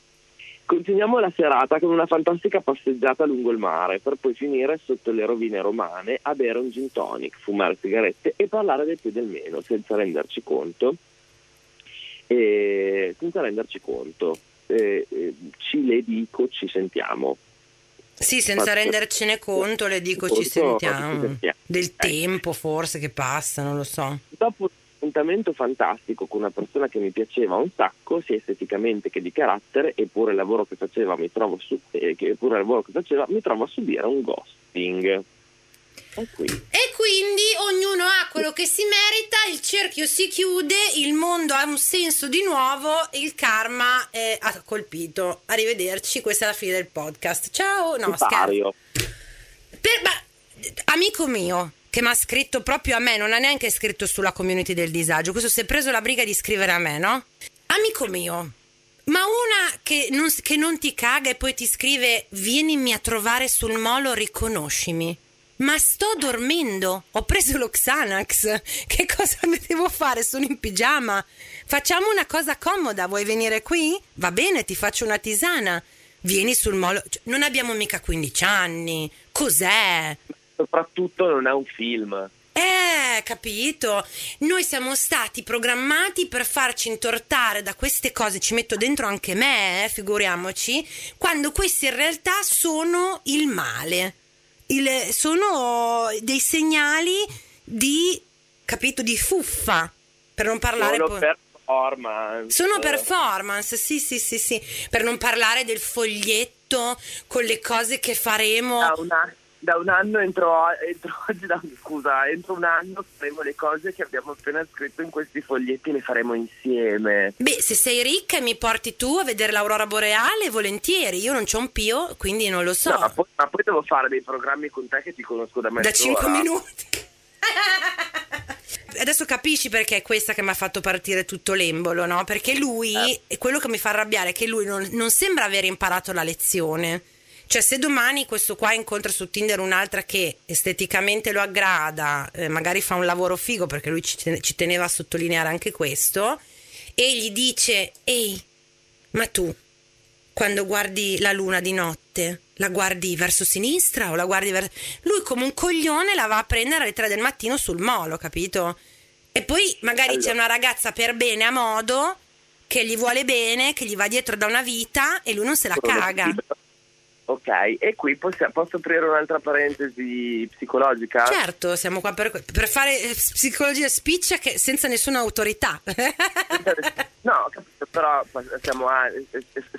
Continuiamo la serata con una fantastica passeggiata lungo il mare per poi finire sotto le rovine romane a bere un gin tonic, fumare sigarette e parlare del più e del meno senza renderci conto. E, senza renderci conto. Eh, ci le dico, ci sentiamo. Sì, senza Faccio- rendercene conto, le dico ci sentiamo. ci sentiamo. Del Eh. tempo forse che passa, non lo so. Dopo un appuntamento fantastico con una persona che mi piaceva un sacco, sia esteticamente che di carattere, eppure il lavoro che faceva mi trovo, su- eh, che eppure il lavoro che faceva, mi trovo a subire un ghosting. E qui E quindi ognuno ha quello che si merita, il cerchio si chiude, il mondo ha un senso di nuovo il karma eh, ha colpito. Arrivederci, questa è la fine del podcast. Ciao, no, scherzo. Per- ma, amico mio che mi ha scritto proprio a me, non ha neanche scritto sulla community del disagio, questo si è preso la briga di scrivere a me, no? Amico mio, ma una che non, che non ti caga e poi ti scrive vienimi a trovare sul molo, riconoscimi. Ma sto dormendo, ho preso lo Xanax, che cosa devo fare? Sono in pigiama. Facciamo una cosa comoda, vuoi venire qui? Va bene, ti faccio una tisana. Vieni sul molo, Cioè, non abbiamo mica 15 anni, cos'è? Soprattutto non è un film. Eh, capito? Noi siamo stati programmati per farci intortare da queste cose, ci metto dentro anche me, eh, figuriamoci, quando questi in realtà sono il male. Il- sono dei segnali di, capito, di fuffa, per non parlare Solo poi... Sono performance, sì, sì, sì, sì, per non parlare del foglietto con le cose che faremo. Da, una- da un anno entro, entro oggi, da- scusa, entro un anno faremo le cose che abbiamo appena scritto in questi foglietti, le faremo insieme. Beh, se sei ricca e mi porti tu a vedere l'aurora boreale, volentieri. Io non c'ho un pio, quindi non lo so. No, ma, poi, ma poi devo fare dei programmi con te che ti conosco da mezz'ora. da 5 minuti. Adesso capisci perché è questa che mi ha fatto partire tutto l'embolo, no? Perché lui, Eh. quello che mi fa arrabbiare è che lui non, non sembra aver imparato la lezione. Cioè, se domani questo qua incontra su Tinder un'altra che esteticamente lo aggrada, eh, magari fa un lavoro figo, perché lui ci, ten- ci teneva a sottolineare anche questo, e gli dice: Ehi, ma tu quando guardi la luna di notte, la guardi verso sinistra o la guardi verso... Lui come un coglione la va a prendere alle 3 del mattino sul molo, capito? E poi magari c'è una ragazza per bene a modo che gli vuole bene, che gli va dietro da una vita e lui non se la caga. Ok, e qui possi- posso aprire un'altra parentesi psicologica? Certo, siamo qua per, per fare eh, psicologia spiccia che senza nessuna autorità. No, capito, però siamo a-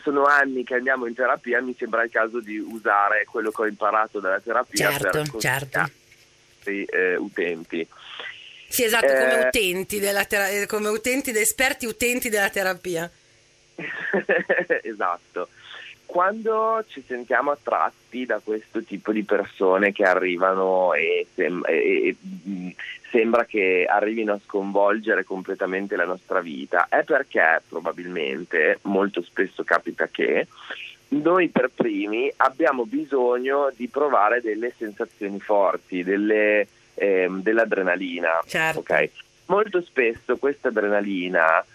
sono anni che andiamo in terapia, mi sembra il caso di usare quello che ho imparato dalla terapia Certo, per certo. consigliare ai eh, utenti. sì, esatto, come Eh. utenti della tera- eh, come utenti, esperti utenti della terapia. esatto. Quando ci sentiamo attratti da questo tipo di persone che arrivano e, sem- e- e, mh, sembra che arrivino a sconvolgere completamente la nostra vita, è perché probabilmente, molto spesso capita che noi per primi abbiamo bisogno di provare delle sensazioni forti, delle, ehm, dell'adrenalina. Certo. ok? Molto spesso questa adrenalina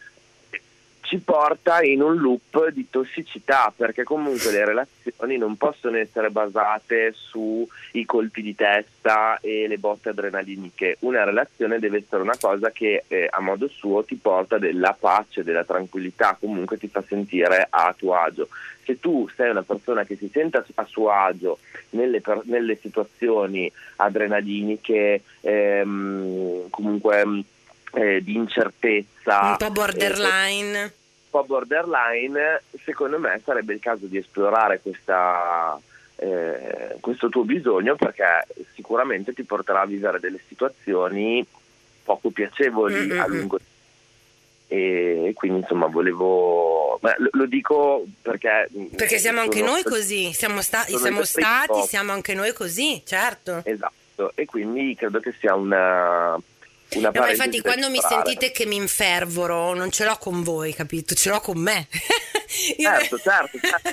ci porta in un loop di tossicità perché comunque le relazioni non possono essere basate sui colpi di testa e le botte adrenaliniche. Una relazione deve essere una cosa che eh, a modo suo ti porta della pace, della tranquillità, comunque ti fa sentire a tuo agio. Se tu sei una persona che si sente a suo agio nelle, per- nelle situazioni adrenaliniche, ehm, comunque eh, di incertezza, Un po' borderline. un po' borderline, secondo me sarebbe il caso di esplorare questa, eh, questo tuo bisogno perché sicuramente ti porterà a vivere delle situazioni poco piacevoli Mm-mm. a lungo e quindi insomma volevo beh, lo, dico perché Perché siamo anche noi così, siamo, sta- siamo stati, siamo anche noi così, certo. esatto e quindi credo che sia una una No, infatti quando mi sentite che mi infervoro, non ce l'ho con voi, capito? Ce l'ho con me. Certo, certo, certo.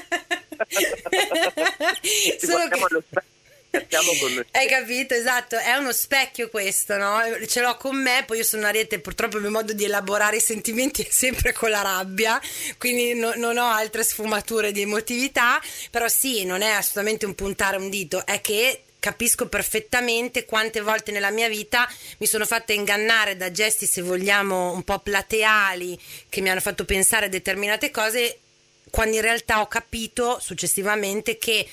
Solo che... Hai capito, esatto, è uno specchio questo, no? Ce l'ho con me, poi io sono ariete, purtroppo il mio modo di elaborare i sentimenti è sempre con la rabbia, quindi no, non ho altre sfumature di emotività, però sì, non è assolutamente un puntare un dito, è che capisco perfettamente quante volte nella mia vita mi sono fatta ingannare da gesti, se vogliamo, un po' plateali, che mi hanno fatto pensare a determinate cose, quando in realtà ho capito successivamente che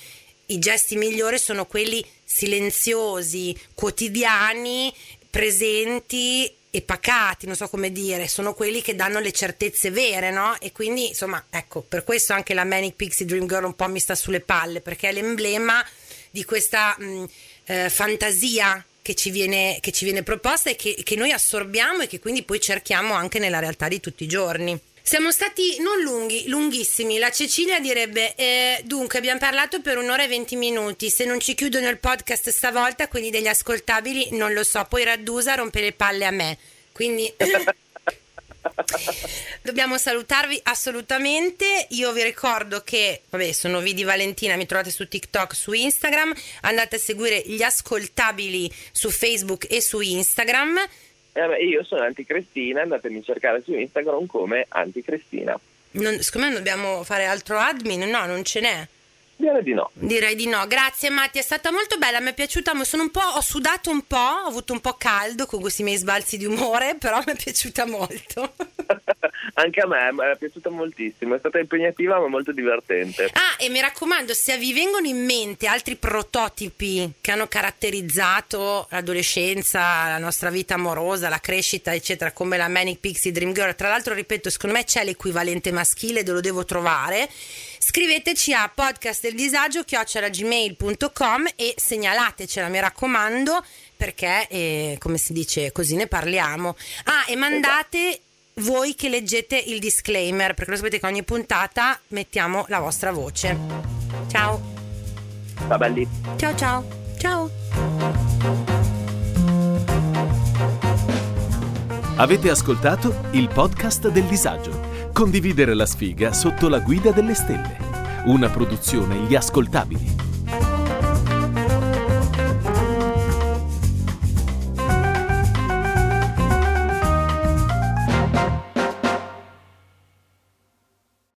i gesti migliori sono quelli silenziosi, quotidiani, presenti e pacati, non so come dire, sono quelli che danno le certezze vere, no? E quindi, insomma, ecco, per questo anche la Manic Pixie Dream Girl un po' mi sta sulle palle, perché è l'emblema di questa mh, eh, fantasia che ci, viene, che ci viene proposta e che, che noi assorbiamo e che quindi poi cerchiamo anche nella realtà di tutti i giorni. Siamo stati non lunghi, lunghissimi. La Cecilia direbbe: eh, Dunque, abbiamo parlato per un'ora e venti minuti. Se non ci chiudono il podcast stavolta, quelli degli ascoltabili, non lo so. Poi Raddusa rompe le palle a me. Quindi. Dobbiamo salutarvi assolutamente. Io vi ricordo che, vabbè, sono Vidi Valentina, mi trovate su TikTok, su Instagram. Andate a seguire gli ascoltabili su Facebook e su Instagram. Eh beh, io sono Anticristina, andatemi a cercare su Instagram come Anticristina. Non, secondo me dobbiamo fare altro admin? No, non ce n'è. Direi di no. Direi di no. Grazie Matti, è stata molto bella, mi è piaciuta, sono un po', ho sudato un po', ho avuto un po' caldo con questi miei sbalzi di umore, però mi è piaciuta molto. Anche a me, mi è piaciuta moltissimo, è stata impegnativa ma molto divertente. Ah, e mi raccomando, se vi vengono in mente altri prototipi che hanno caratterizzato l'adolescenza, la nostra vita amorosa, la crescita, eccetera, come la Manic Pixie Dream Girl, tra l'altro, ripeto, secondo me c'è l'equivalente maschile, lo devo trovare scriveteci a podcastdeldisagio chiocciolagmail.com e segnalatecela mi raccomando perché eh, come si dice così ne parliamo. Ah e mandate voi che leggete il disclaimer perché lo sapete che ogni puntata mettiamo la vostra voce. Ciao. Va belli ciao ciao. Ciao. Avete ascoltato il podcast del disagio Condividere la sfiga sotto la guida delle stelle. Una produzione Gli Ascoltabili.